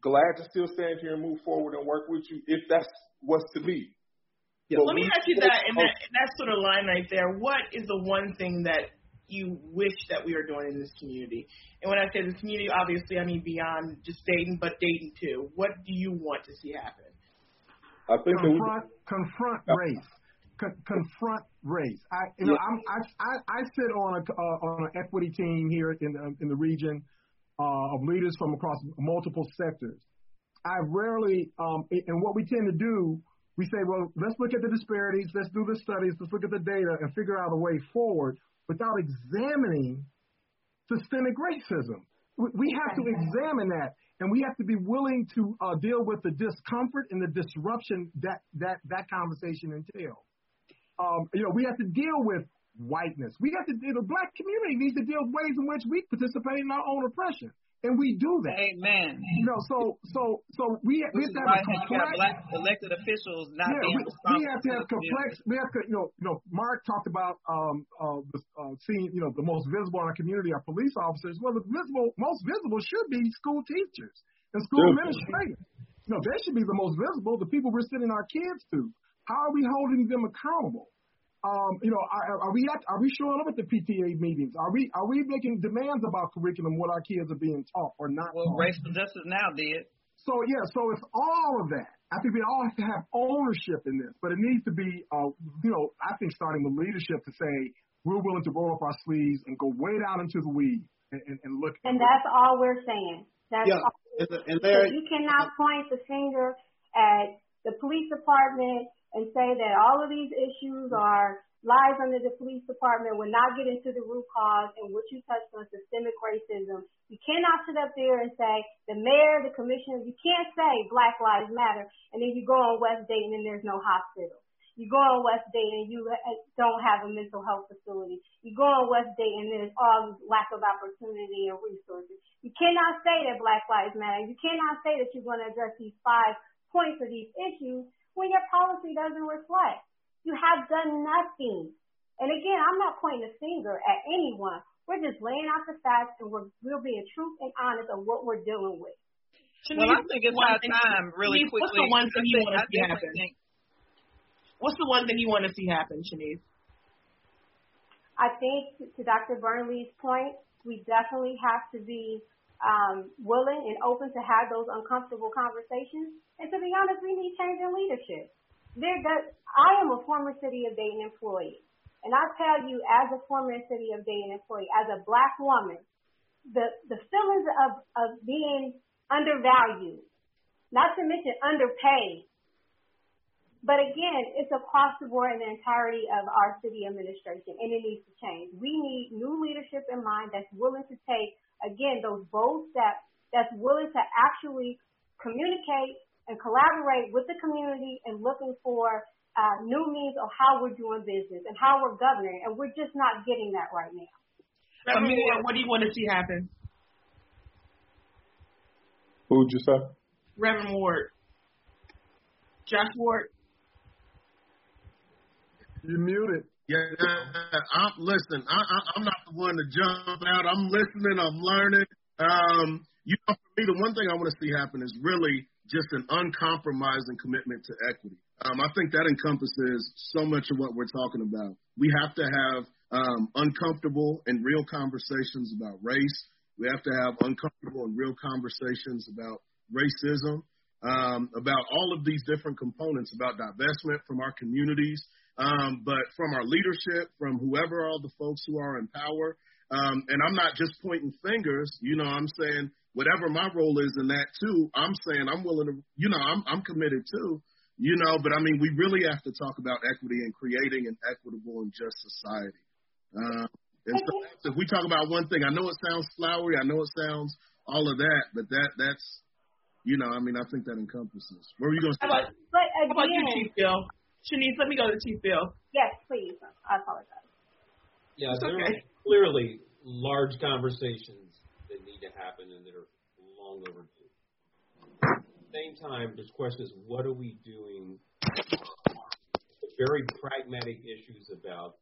Glad to still stand here and move forward and work with you if that's what's to be. Yeah. Let me ask you that in that, in that sort of line right there. What is the one thing that you wish that we were doing in this community? And when I say this community, obviously I mean beyond just Dayton, but Dayton too. What do you want to see happen? I think confront, we, confront yeah. race. Con- confront race. I, you know. I'm, I, I, I sit on a uh, on an equity team here in the, in the region uh, of leaders from across multiple sectors. I rarely, um, and what we tend to do, we say, well, let's look at the disparities, let's do the studies, let's look at the data, and figure out a way forward without examining systemic racism. We have to examine that and we have to be willing to uh, deal with the discomfort and the disruption that that that conversation entails. Um, you know, we have to deal with whiteness. We have to, the black community needs to deal with ways in which we participate in our own oppression. And we do that. Amen. You know, so so so we, we have to have a complex. black elected officials not yeah, being we, responsible. we have to have complex. We have to, you know, you know. Mark talked about um uh, the, uh seeing, you know, the most visible in our community are police officers. Well, the visible, most visible should be school teachers and school Sure. administrators. You know, they should be the most visible. The people we're sending our kids to. How are we holding them accountable? Um, you know, are, are we at, are we showing up at the PTA meetings? Are we are we making demands about curriculum what our kids are being taught or not? Well, taught? racial justice now did. So yeah, so it's all of that. I think we all have to have ownership in this, but it needs to be, uh, you know, I think starting with leadership to say we're willing to roll up our sleeves and go way down into the weeds and, and, and look. And that's all we're saying. That's Yeah, all. and, and Larry, you cannot point the finger at the police department and say that all of these issues are lies under the police department. We're not getting to the root cause and what you touched on systemic racism. You cannot sit up there and say the mayor, the commissioner, you can't say Black Lives Matter and then you go on West Dayton and there's no hospital. You go on West Dayton and you uh, don't have a mental health facility. You go on West Dayton and there's all this lack of opportunity and resources. You cannot say that Black Lives Matter. You cannot say that you're going to address these five points of these issues when your policy doesn't reflect. You have done nothing. And again, I'm not pointing a finger at anyone. We're just laying out the facts and we're, we're being true and honest of what we're dealing with. Well, I think it's high time, really Shenise, quickly. What's the one thing you want to see happen? think- What's the one thing you want to see happen, Shenise? I think to Dr. Burnley's point, we definitely have to be um, willing and open to have those uncomfortable conversations. And to be honest, we need change in leadership. There, that, I am a former City of Dayton employee. And I tell you, as a former City of Dayton employee, as a black woman, the, the feelings of, of being undervalued, not to mention underpaid, but again, it's across the board in the entirety of our city administration, and it needs to change. We need new leadership in mind that's willing to take, again, those bold steps, that's willing to actually communicate and collaborate with the community and looking for uh, new means of how we're doing business and how we're governing, and we're just not getting that right now. Reverend what do you want to see happen? Who'd you say? Reverend Ward. Josh Ward. You muted. Yeah, I'm listen. I, I, I'm not the one to jump out. I'm listening. I'm learning. Um, you know, for me, the one thing I want to see happen is really just an uncompromising commitment to equity. Um, I think that encompasses so much of what we're talking about. We have to have um, uncomfortable and real conversations about race. We have to have uncomfortable and real conversations about racism, um, about all of these different components, about divestment from our communities, um, but from our leadership, from whoever all the folks who are in power. Um, and I'm not just pointing fingers, you know, I'm saying whatever my role is in that too, I'm saying I'm willing to, you know, I'm, I'm committed too, you know, but I mean, we really have to talk about equity and creating an equitable and just society. Uh, and so if we talk about one thing, I know it sounds flowery, I know it sounds all of that, but that that's, you know, I mean, I think that encompasses. Where were you going to say? How about, But how about you, Chief Biehl? Shenise, let me go to Chief Biehl. yes, please. I apologize. Yeah, It's there okay. are clearly large conversations that need to happen and that are long overdue. At the same time, this question is what are we doing? Very pragmatic issues about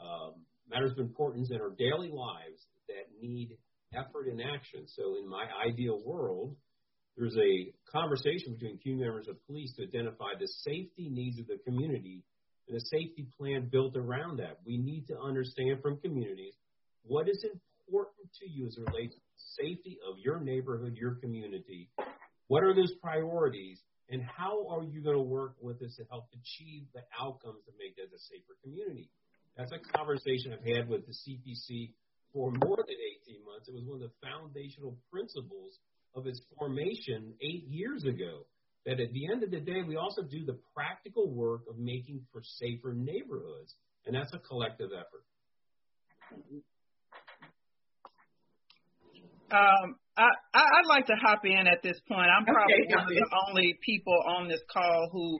um, matters of importance in our daily lives that need effort and action. So, in my ideal world, there's a conversation between key members of police to identify the safety needs of the community and a safety plan built around that. We need to understand from communities what is important to you as it relates to the safety of your neighborhood, your community. What are those priorities, and how are you going to work with us to help achieve the outcomes to make that a safer community? That's a conversation I've had with the CPC for more than 18 months. It was one of the foundational principles of its formation eight years ago. That at the end of the day, we also do the practical work of making for safer neighborhoods, and that's a collective effort. Um, I, I- I'd like to hop in at this point. I'm probably hop one of the only people on this call who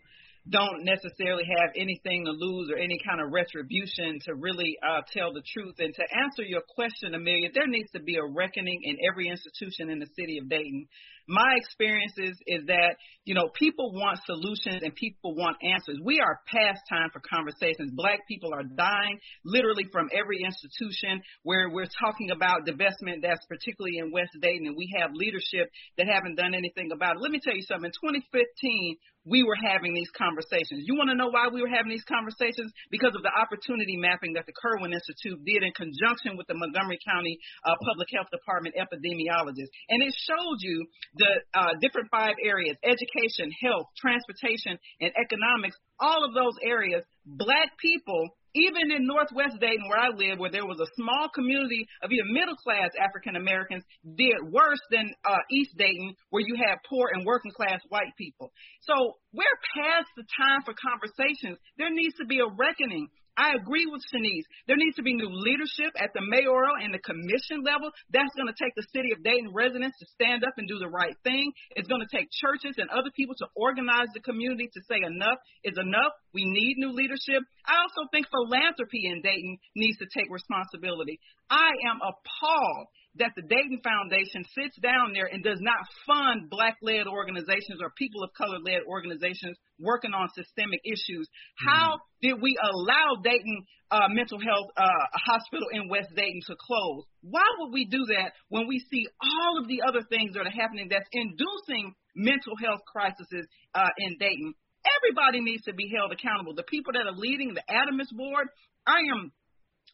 don't necessarily have anything to lose or any kind of retribution to really uh, tell the truth. And to answer your question, Amelia, there needs to be a reckoning in every institution in the city of Dayton my experiences is that, you know, people want solutions and people want answers. We are past time for conversations. Black people are dying literally from every institution where we're talking about divestment that's particularly in West Dayton and we have leadership that haven't done anything about it. Let me tell you something. In 2015, we were having these conversations. You want to know why we were having these conversations? Because of the opportunity mapping that the Kirwan Institute did in conjunction with the Montgomery County uh, Public Health Department epidemiologist. And it showed you the uh, different five areas education, health, transportation, and economics. All of those areas, black people even in Northwest Dayton, where I live, where there was a small community of even middle class African Americans, did worse than uh, East Dayton, where you have poor and working class white people. So we're past the time for conversations. There needs to be a reckoning. I agree with Shenise. There needs to be new leadership at the mayoral and the commission level. That's going to take the city of Dayton residents to stand up and do the right thing. It's going to take churches and other people to organize the community to say enough is enough. We need new leadership. I also think philanthropy in Dayton needs to take responsibility. I am appalled that the Dayton Foundation sits down there and does not fund black led organizations or people of color led organizations working on systemic issues. Mm-hmm. How did we allow Dayton uh, Mental Health uh, Hospital in West Dayton to close? Why would we do that when we see all of the other things that are happening that's inducing mental health crises uh, in Dayton? Everybody needs to be held accountable. The people that are leading the ADAMHS board, I am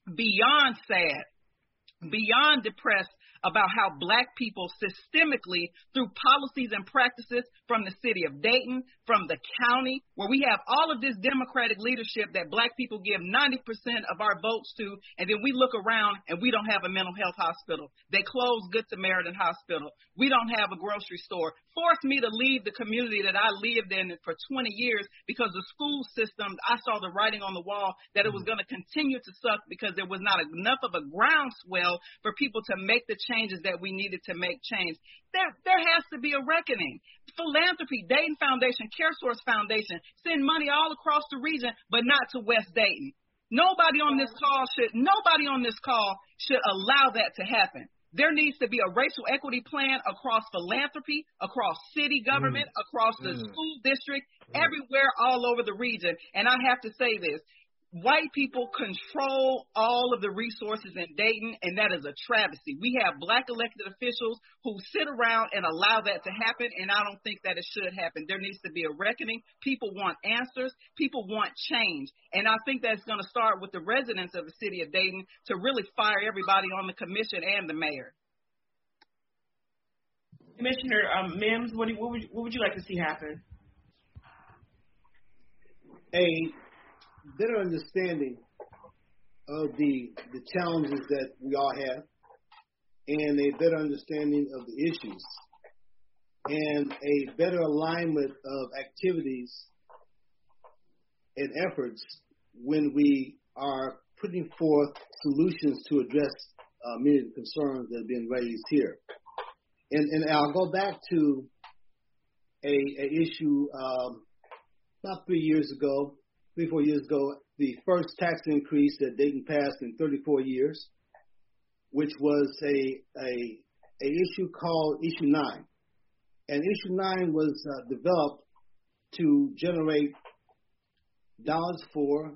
beyond sad beyond depressed about how black people systemically, through policies and practices from the city of Dayton, from the county, where we have all of this democratic leadership that black people give 90% of our votes to, and then we look around and we don't have a mental health hospital. They closed Good Samaritan Hospital. We don't have a grocery store. Forced me to leave the community that I lived in for 20 years because the school system, I saw the writing on the wall that it was mm-hmm. going to continue to suck because there was not enough of a groundswell for people to make the changes that we needed to make change. There, there has to be a reckoning. Philanthropy, Dayton Foundation, CareSource Foundation, send money all across the region, but not to West Dayton. Nobody on this call should, nobody on this call should allow that to happen. There needs to be a racial equity plan across philanthropy, across city government, mm. across the mm. school district, mm. everywhere all over the region. And I have to say this white people control all of the resources in Dayton, and that is a travesty. We have black elected officials who sit around and allow that to happen, and I don't think that it should happen. There needs to be a reckoning. People want answers, people want change, and I think that's going to start with the residents of the city of Dayton to really fire everybody on the commission and the mayor. Commissioner um, Mims, what, what, would, what would you like to see happen? A better understanding of the the challenges that we all have, and a better understanding of the issues, and a better alignment of activities and efforts when we are putting forth solutions to address uh, many of the concerns that have been raised here. And, and I'll go back to a, a issue um, about three years ago three, four years ago, the first tax increase that Dayton passed in 34 years, which was a, a, a issue called Issue 9. And Issue 9 was uh, developed to generate dollars for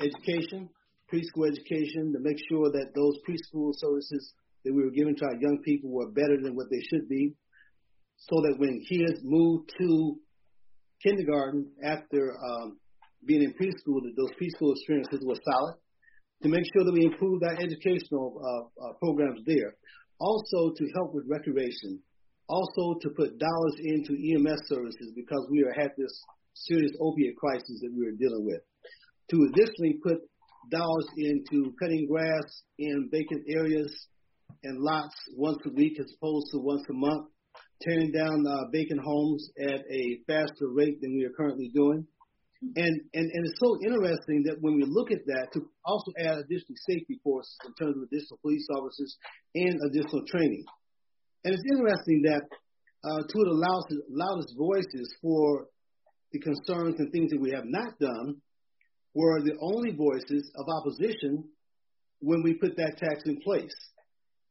education, preschool education, to make sure that those preschool services that we were giving to our young people were better than what they should be, so that when kids move to kindergarten after um, being in preschool, that those preschool experiences were solid, to make sure that we improve our educational uh, uh, programs there. Also to help with recreation. Also to put dollars into EMS services because we are had this serious opiate crisis that we are dealing with. To additionally put dollars into cutting grass in vacant areas and lots once a week as opposed to once a month, tearing down uh, vacant homes at a faster rate than we are currently doing and, and, and it's so interesting that when we look at that, to also add additional safety forces in terms of additional police officers and additional training. And it's interesting that uh, two of the loudest, loudest voices for the concerns and things that we have not done were the only voices of opposition when we put that tax in place.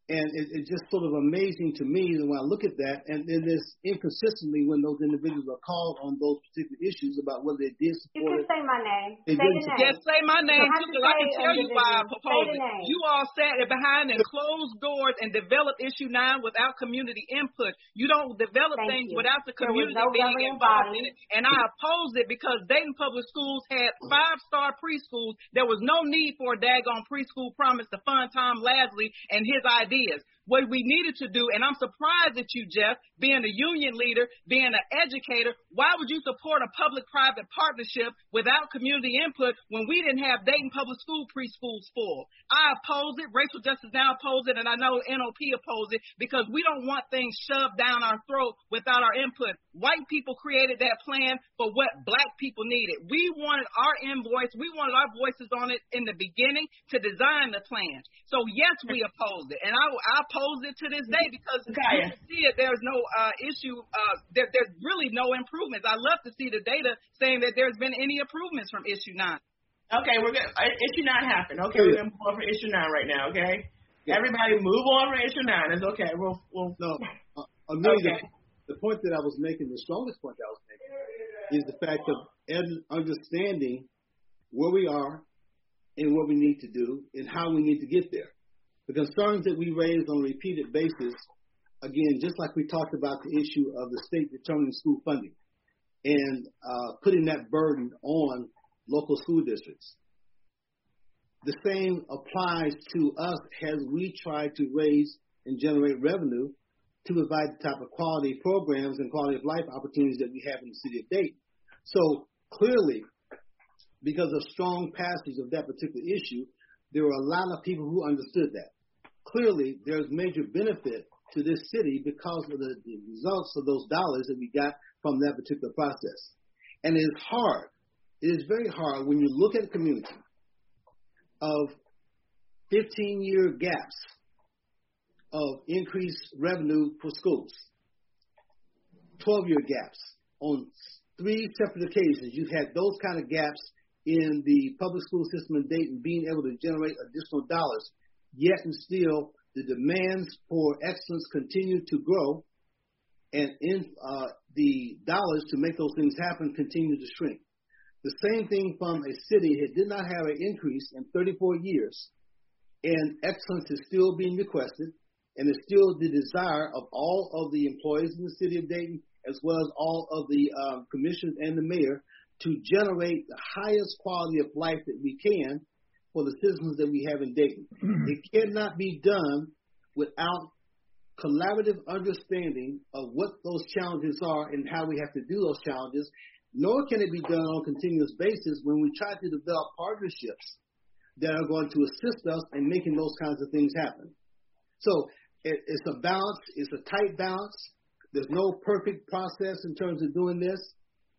And it, it's just sort of amazing to me when I look at that, and then there's inconsistently when those individuals are called on those particular issues about whether they did support You can it. say my name. Say the name. Yes, say my name You too, because I can tell you why I proposed it. You all sat behind and closed doors and developed issue nine without community input. You don't develop Thank things you. without the community no being involved body. in it. And I opposed it because Dayton Public Schools had five star preschools. There was no need for a daggone preschool promise to fund Tom Lasley and his ideas. What we needed to do, and I'm surprised at you, Jeff, being a union leader, being an educator, why would you support a public private partnership without community input when we didn't have Dayton Public School preschools full? I oppose it. Racial Justice Now oppose it, and I know NOP oppose it because we don't want things shoved down our throat without our input. White people created that plan for what black people needed. We wanted our invoice, we wanted our voices on it in the beginning to design the plan. So yes, we opposed it, and I, I oppose it to this day because you see it. There's no uh, issue. Uh, there, there's really no improvements. I love to see the data saying that there's been any improvements from issue nine. Okay, we're good. Uh, Issue nine happened. Okay, we're gonna move on for issue nine right now. Okay, everybody move on for issue nine. It's okay. We'll we'll. No, uh, Amelia, Okay. the point that I was making, the strongest point that I was making, is the fact of understanding where we are and what we need to do and how we need to get there. The concerns that we raise on a repeated basis, again, just like we talked about the issue of the state determining school funding and uh, putting that burden on local school districts. The same applies to us as we try to raise and generate revenue to provide the type of quality programs and quality of life opportunities that we have in the city of Dayton. So clearly, because of strong passage of that particular issue, there were a lot of people who understood that. Clearly, there's major benefit to this city because of the, the results of those dollars that we got from that particular process. And it is hard. It is very hard when you look at a community of 15 year gaps of increased revenue for schools, 12 year gaps on three separate occasions. You've had those kind of gaps in the public school system in Dayton being able to generate additional dollars, yet and still the demands for excellence continue to grow and in, uh, the dollars to make those things happen continue to shrink. The same thing from a city that did not have an increase in 34 years, and excellence is still being requested, and it's still the desire of all of the employees in the city of Dayton, as well as all of the um, commissioners and the mayor, to generate the highest quality of life that we can for the citizens that we have in Dayton. Mm-hmm. It cannot be done without collaborative understanding of what those challenges are and how we have to do those challenges, nor can it be done on a continuous basis when we try to develop partnerships that are going to assist us in making those kinds of things happen. So it, it's a balance, it's a tight balance. There's no perfect process in terms of doing this.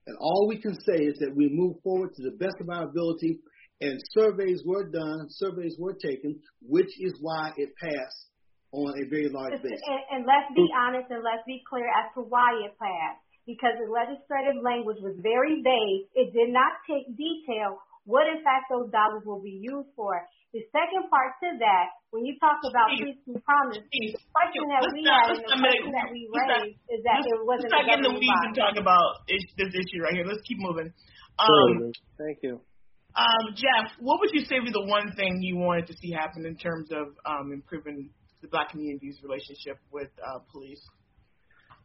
And all we can say is that we move forward to the best of our ability, and surveys were done, surveys were taken, which is why it passed on a very large basis. And, and let's be honest and let's be clear as to why it passed. Because the legislative language was very vague. It did not take detail what in fact those dollars will be used for. The second part to that, when you talk about preschool promise, the question that we had and the question that we raised is that it wasn't Let's not a get in the weeds and talk about this issue right here. Let's keep moving. Sorry, Um, Thank you. Um, Jeff, what would you say be the one thing you wanted to see happen in terms of um, improving the black community's relationship with uh, police?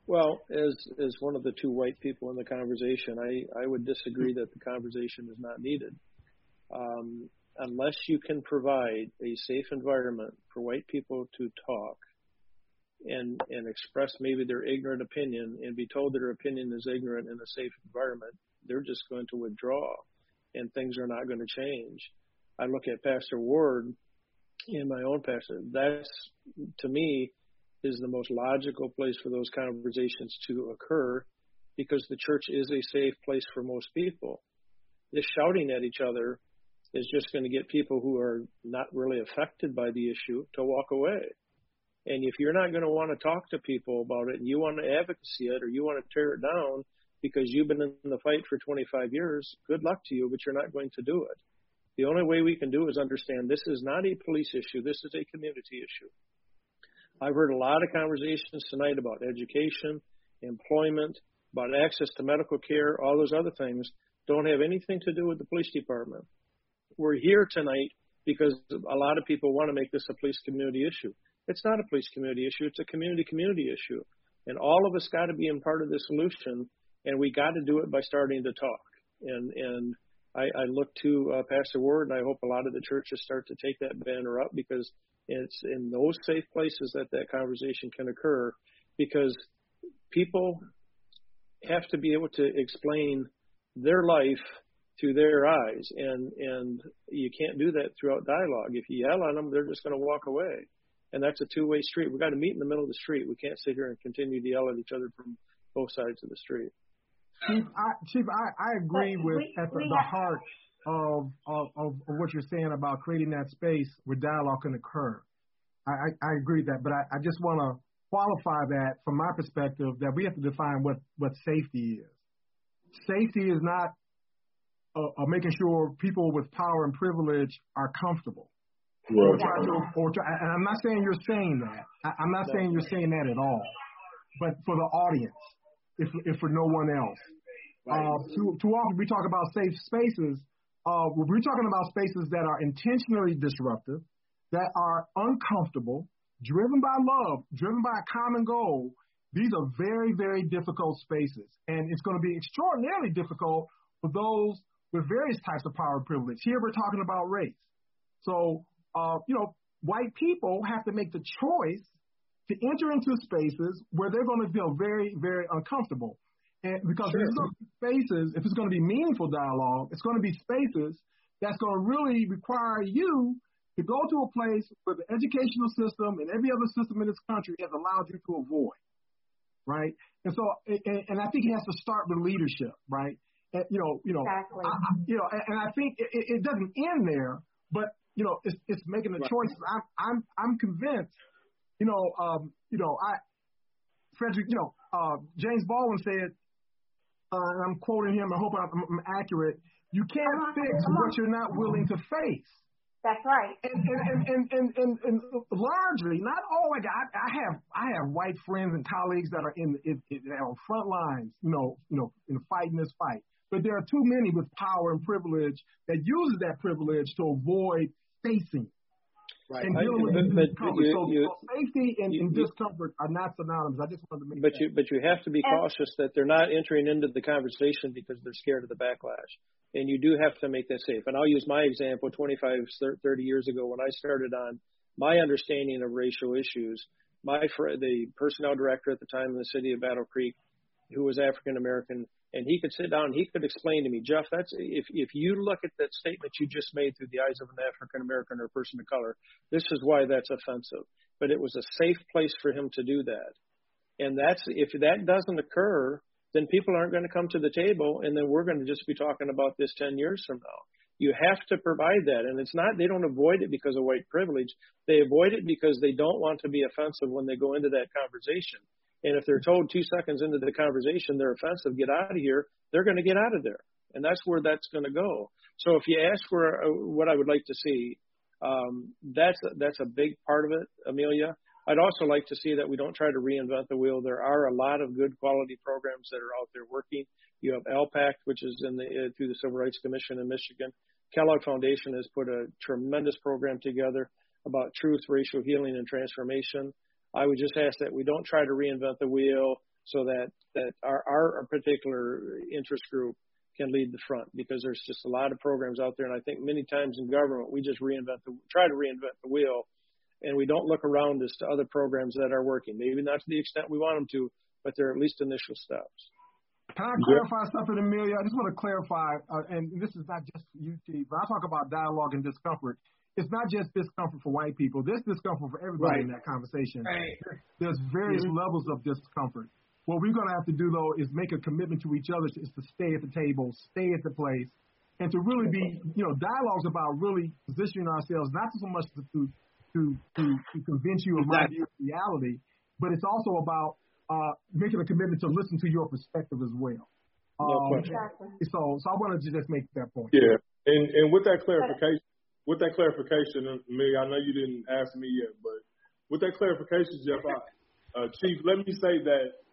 Well, as as one of the two white people in the conversation, I I would disagree that the conversation is not needed. Um, unless you can provide a safe environment for white people to talk and and express maybe their ignorant opinion and be told that their opinion is ignorant in a safe environment, they're just going to withdraw and things are not going to change. I look at Pastor Ward and my own pastor. That's to me is the most logical place for those conversations to occur because the church is a safe place for most people. This shouting at each other is just going to get people who are not really affected by the issue to walk away. And if you're not going to want to talk to people about it and you want to advocacy it or you want to tear it down, because you've been in the fight for 25 years. Good luck to you, but you're not going to do it. The only way we can do is understand this is not a police issue. This is a community issue. I've heard a lot of conversations tonight about education, employment, about access to medical care, all those other things don't have anything to do with the police department. We're here tonight because a lot of people want to make this a police community issue. It's not a police community issue, it's a community community issue. And all of us got to be in part of the solution, and we got to do it by starting to talk. And and I, I look to uh, Pastor Ward, and I hope a lot of the churches start to take that banner up because it's in those safe places that that conversation can occur. Because people have to be able to explain their life through their eyes, and and you can't do that throughout dialogue. If you yell at them, they're just going to walk away, and that's a two-way street. We've got to meet in the middle of the street. We can't sit here and continue to yell at each other from both sides of the street. Chief, I, Chief, I, I agree with we, at the, the have, heart of, of, of what you're saying about creating that space where dialogue can occur. I, I, I agree with that, but I, I just want to qualify that from my perspective that we have to define what, what safety is. Safety is not uh, uh, making sure people with power and privilege are comfortable. Right. Or try to, or try, and I'm not saying you're saying that. I, I'm not saying you're saying that at all. But for the audience, if, if for no one else. Uh, too, too often we talk about safe spaces. Uh, we're talking about spaces that are intentionally disruptive, that are uncomfortable, driven by love, driven by a common goal. These are very, very difficult spaces. And it's going to be extraordinarily difficult for those with various types of power and privilege. Here we're talking about race. So, uh, you know, white people have to make the choice to enter into spaces where they're going to feel very, very uncomfortable. And because sure. these are spaces, if it's going to be meaningful dialogue, it's going to be spaces that's going to really require you to go to a place where the educational system and every other system in this country has allowed you to avoid, right? And so, and, and I think it has to start with leadership, right? And, you know, you know, exactly. I, you know, and, and I think it, it doesn't end there, but you know, it's it's making the right. choices. I'm I'm I'm convinced you know, um, you know, I, Frederick, you know, uh, James Baldwin said, uh, and I'm quoting him. I hope I'm, I'm accurate. You can't uh-huh. fix what you're not willing to face. That's right. And and, and, and, and, and, and largely, not all. Like I, I have I have white friends and colleagues that are in, in, in that are front lines, you know, you know, in fighting this fight. But there are too many with power and privilege that uses that privilege to avoid facing Right. And dealing with but, discomfort. You, so, you, so safety and, you, and discomfort are not synonymous. I just wanted to make but that. you but you have to be and, cautious that they're not entering into the conversation because they're scared of the backlash. And you do have to make that safe. And I'll use my example 25, 30 years ago when I started on my understanding of racial issues. My the personnel director at the time in the city of Battle Creek, who was African American, and he could sit down and he could explain to me, Jeff, that's if if you look at that statement you just made through the eyes of an African American or a person of color, this is why that's offensive. But it was a safe place for him to do that. And that's if that doesn't occur, then people aren't going to come to the table and then we're going to just be talking about this 10 years from now. You have to provide that. And it's not, they don't avoid it because of white privilege. They avoid it because they don't want to be offensive when they go into that conversation. And if they're told two seconds into the conversation they're offensive, get out of here, they're going to get out of there. And that's where that's going to go. So if you ask for uh, what I would like to see, um, that's that's a big part of it, Amelia. I'd also like to see that we don't try to reinvent the wheel. There are a lot of good quality programs that are out there working. You have ALPACT, which is in the uh, through the Civil Rights Commission in Michigan. Kellogg Foundation has put a tremendous program together about truth, racial healing, and transformation. I would just ask that we don't try to reinvent the wheel so that, that our, our particular interest group can lead the front because there's just a lot of programs out there. And I think many times in government, we just reinvent the, try to reinvent the wheel and we don't look around as to other programs that are working. Maybe not to the extent we want them to, but they're at least initial steps. Can I clarify something, Amelia? I just want to clarify, uh, and this is not just you, Chief, but I talk about dialogue and discomfort it's not just discomfort for white people. There's discomfort for everybody right. in that conversation. Right. There's various mm-hmm. levels of discomfort. What we're going to have to do, though, is make a commitment to each other is to stay at the table, stay at the place, and to really be, you know, dialogues about really positioning ourselves, not so much to to to, to convince you of my view of reality, but it's also about uh, making a commitment to listen to your perspective as well. No Um, question. so, so I wanted to just make that point. Yeah, and and with that clarification, with that clarification, and Meg, I know you didn't ask me yet, but with that clarification, Jeff, I, uh, Chief, let me say that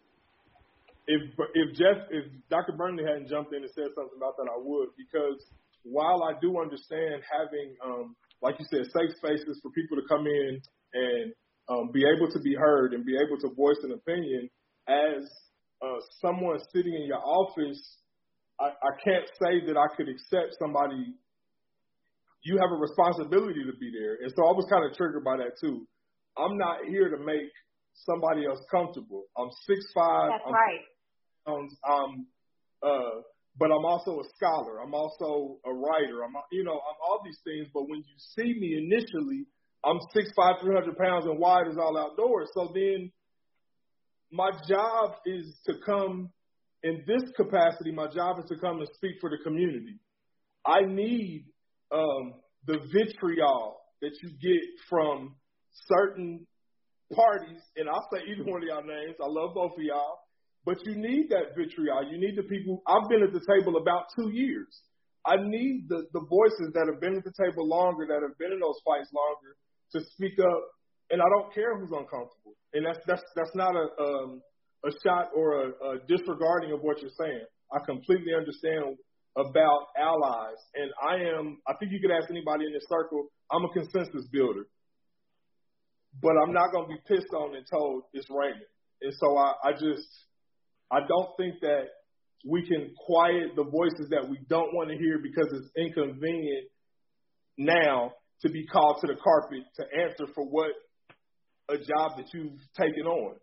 if if Jeff, if Dr. Burnley hadn't jumped in and said something about that, I would because while I do understand having, um, like you said, safe spaces for people to come in and um, be able to be heard and be able to voice an opinion, as uh, someone sitting in your office, I, I can't say that I could accept somebody. You have a responsibility to be there, and so I was kind of triggered by that too. I'm not here to make somebody else comfortable. I'm six five. That's I'm, right. Um, um, uh, but I'm also a scholar. I'm also a writer. I'm, you know, I'm all these things. But when you see me initially, I'm six five, three hundred pounds, and wide as all outdoors. So then, my job is to come in this capacity. My job is to come and speak for the community. I need um, the vitriol that you get from certain parties, and I'll say either one of y'all names. I love both of y'all. But you need that vitriol. You need the people. I've been at the table about two years. I need the, the voices that have been at the table longer, that have been in those fights longer, to speak up. And I don't care who's uncomfortable. And that's that's that's not a um, a shot or a, a disregarding of what you're saying. I completely understand about allies, and I am. I think you could ask anybody in this circle. I'm a consensus builder, but I'm not going to be pissed on and told it's raining. And so I, I just I don't think that we can quiet the voices that we don't want to hear because it's inconvenient now to be called to the carpet to answer for what a job that you've taken on.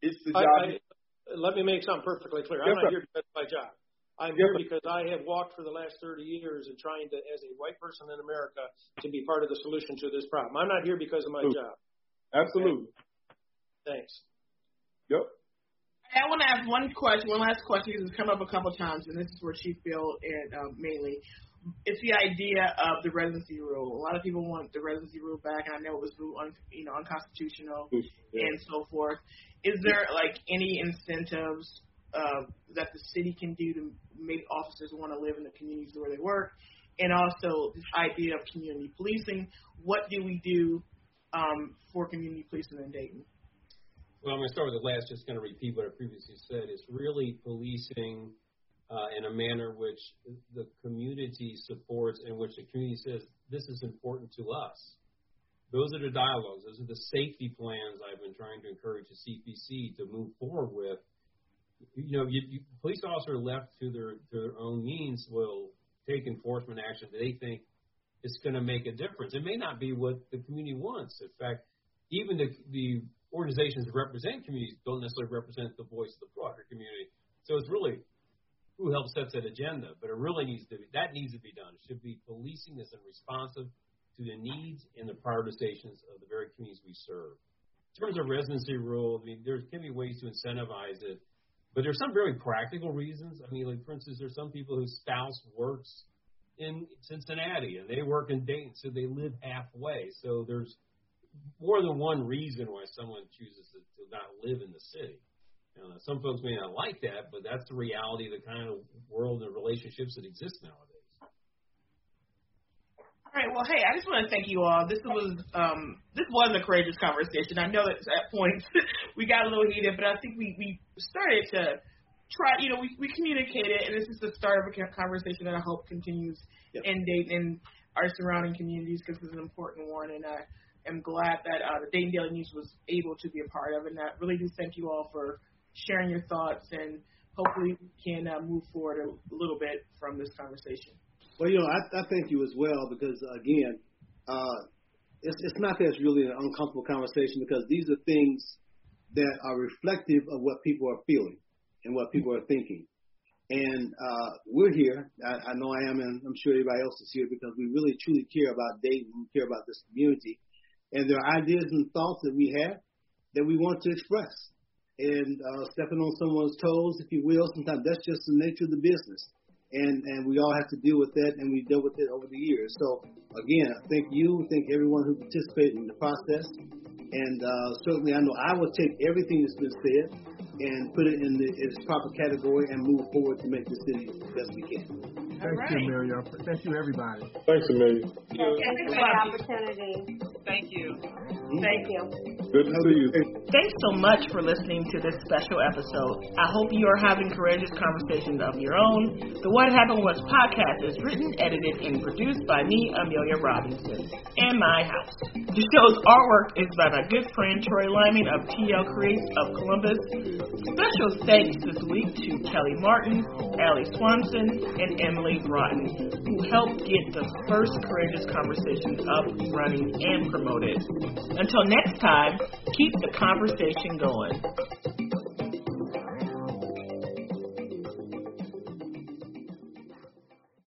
It's the I, job. I, let me make something perfectly clear. Yes, I'm not sir. here because of my job. I'm here because I have walked for the last 30 years in trying to, as a white person in America, to be part of the solution to this problem. I'm not here because of my Absolutely. job. Absolutely. Thanks. Yep. I want to ask one question, one last question, because it's come up a couple times, and this is for Chief Biehl and uh, mainly. It's the idea of the residency rule. A lot of people want the residency rule back, and I know it was un, you know unconstitutional Yeah. and so forth. Is there like any incentives uh, that the city can do to make officers want to live in the communities where they work? And also this idea of community policing. What do we do um, for community policing in Dayton? Well, I'm going to start with the last, just going to repeat what I previously said. It's really policing uh, in a manner which the community supports and which the community says, this is important to us. Those are the dialogues. Those are the safety plans I've been trying to encourage the CPC to move forward with. You know, you, you, police officer left to their, to their own means will take enforcement action that they think is going to make a difference. It may not be what the community wants. In fact, even the, the organizations that represent communities don't necessarily represent the voice of the broader community. So it's really who helps set that agenda, but it really needs to be, that needs to be done. It should be policing that's responsive to the needs and the prioritizations of the very communities we serve. In terms of residency rule, I mean, there can be ways to incentivize it, but there's some very practical reasons. I mean, like for instance, there's some people whose spouse works in Cincinnati and they work in Dayton, so they live halfway. So there's more than one reason why someone chooses to, to not live in the city. Know, some folks may not like that, but that's the reality of the kind of world and relationships that exist nowadays. All right. Well, hey, I just want to thank you all. This was um, this was a courageous conversation. I know that at points we got a little heated, but I think we we started to try. You know, we we communicated, and this is the start of a conversation that I hope continues Yep. in Dayton and our surrounding communities because it's an important one. And I am glad that uh, the Dayton Daily News was able to be a part of. And I really do thank you all for sharing your thoughts, and hopefully we can uh, move forward a little bit from this conversation. Well, you know, I, I thank you as well because again, uh, it's it's not that it's really an uncomfortable conversation because these are things that are reflective of what people are feeling and what people are thinking. And uh, we're here. I, I know I am, and I'm sure everybody else is here because we really truly care about Dayton. We care about this community, and there are ideas and thoughts that we have that we want to express. And uh, stepping on someone's toes, if you will, sometimes that's just the nature of the business and and we all have to deal with that, and we dealt with it over the years. So again, thank you, thank everyone who participated in the process, and uh, certainly I know I will take everything that's been said and put it in the, its proper category and move forward to make the city the best we can. Thank right. you, Amelia. Thank you, everybody. Thanks, Amelia. Thank you for the opportunity. Thank you. Thank you. Good to see you. Thanks so much for listening to this special episode. I hope you are having courageous conversations of your own. The What Happened Was podcast is written, edited, and produced by me, Amelia Robinson, in my house. The show's artwork is by my good friend Troy Lyman of TL Creates of Columbus. Special thanks this week to Kelly Martin, Allie Swanson, and Emily Who helped get the first Courageous Conversations up, running, and promoted. Until next time, keep the conversation going.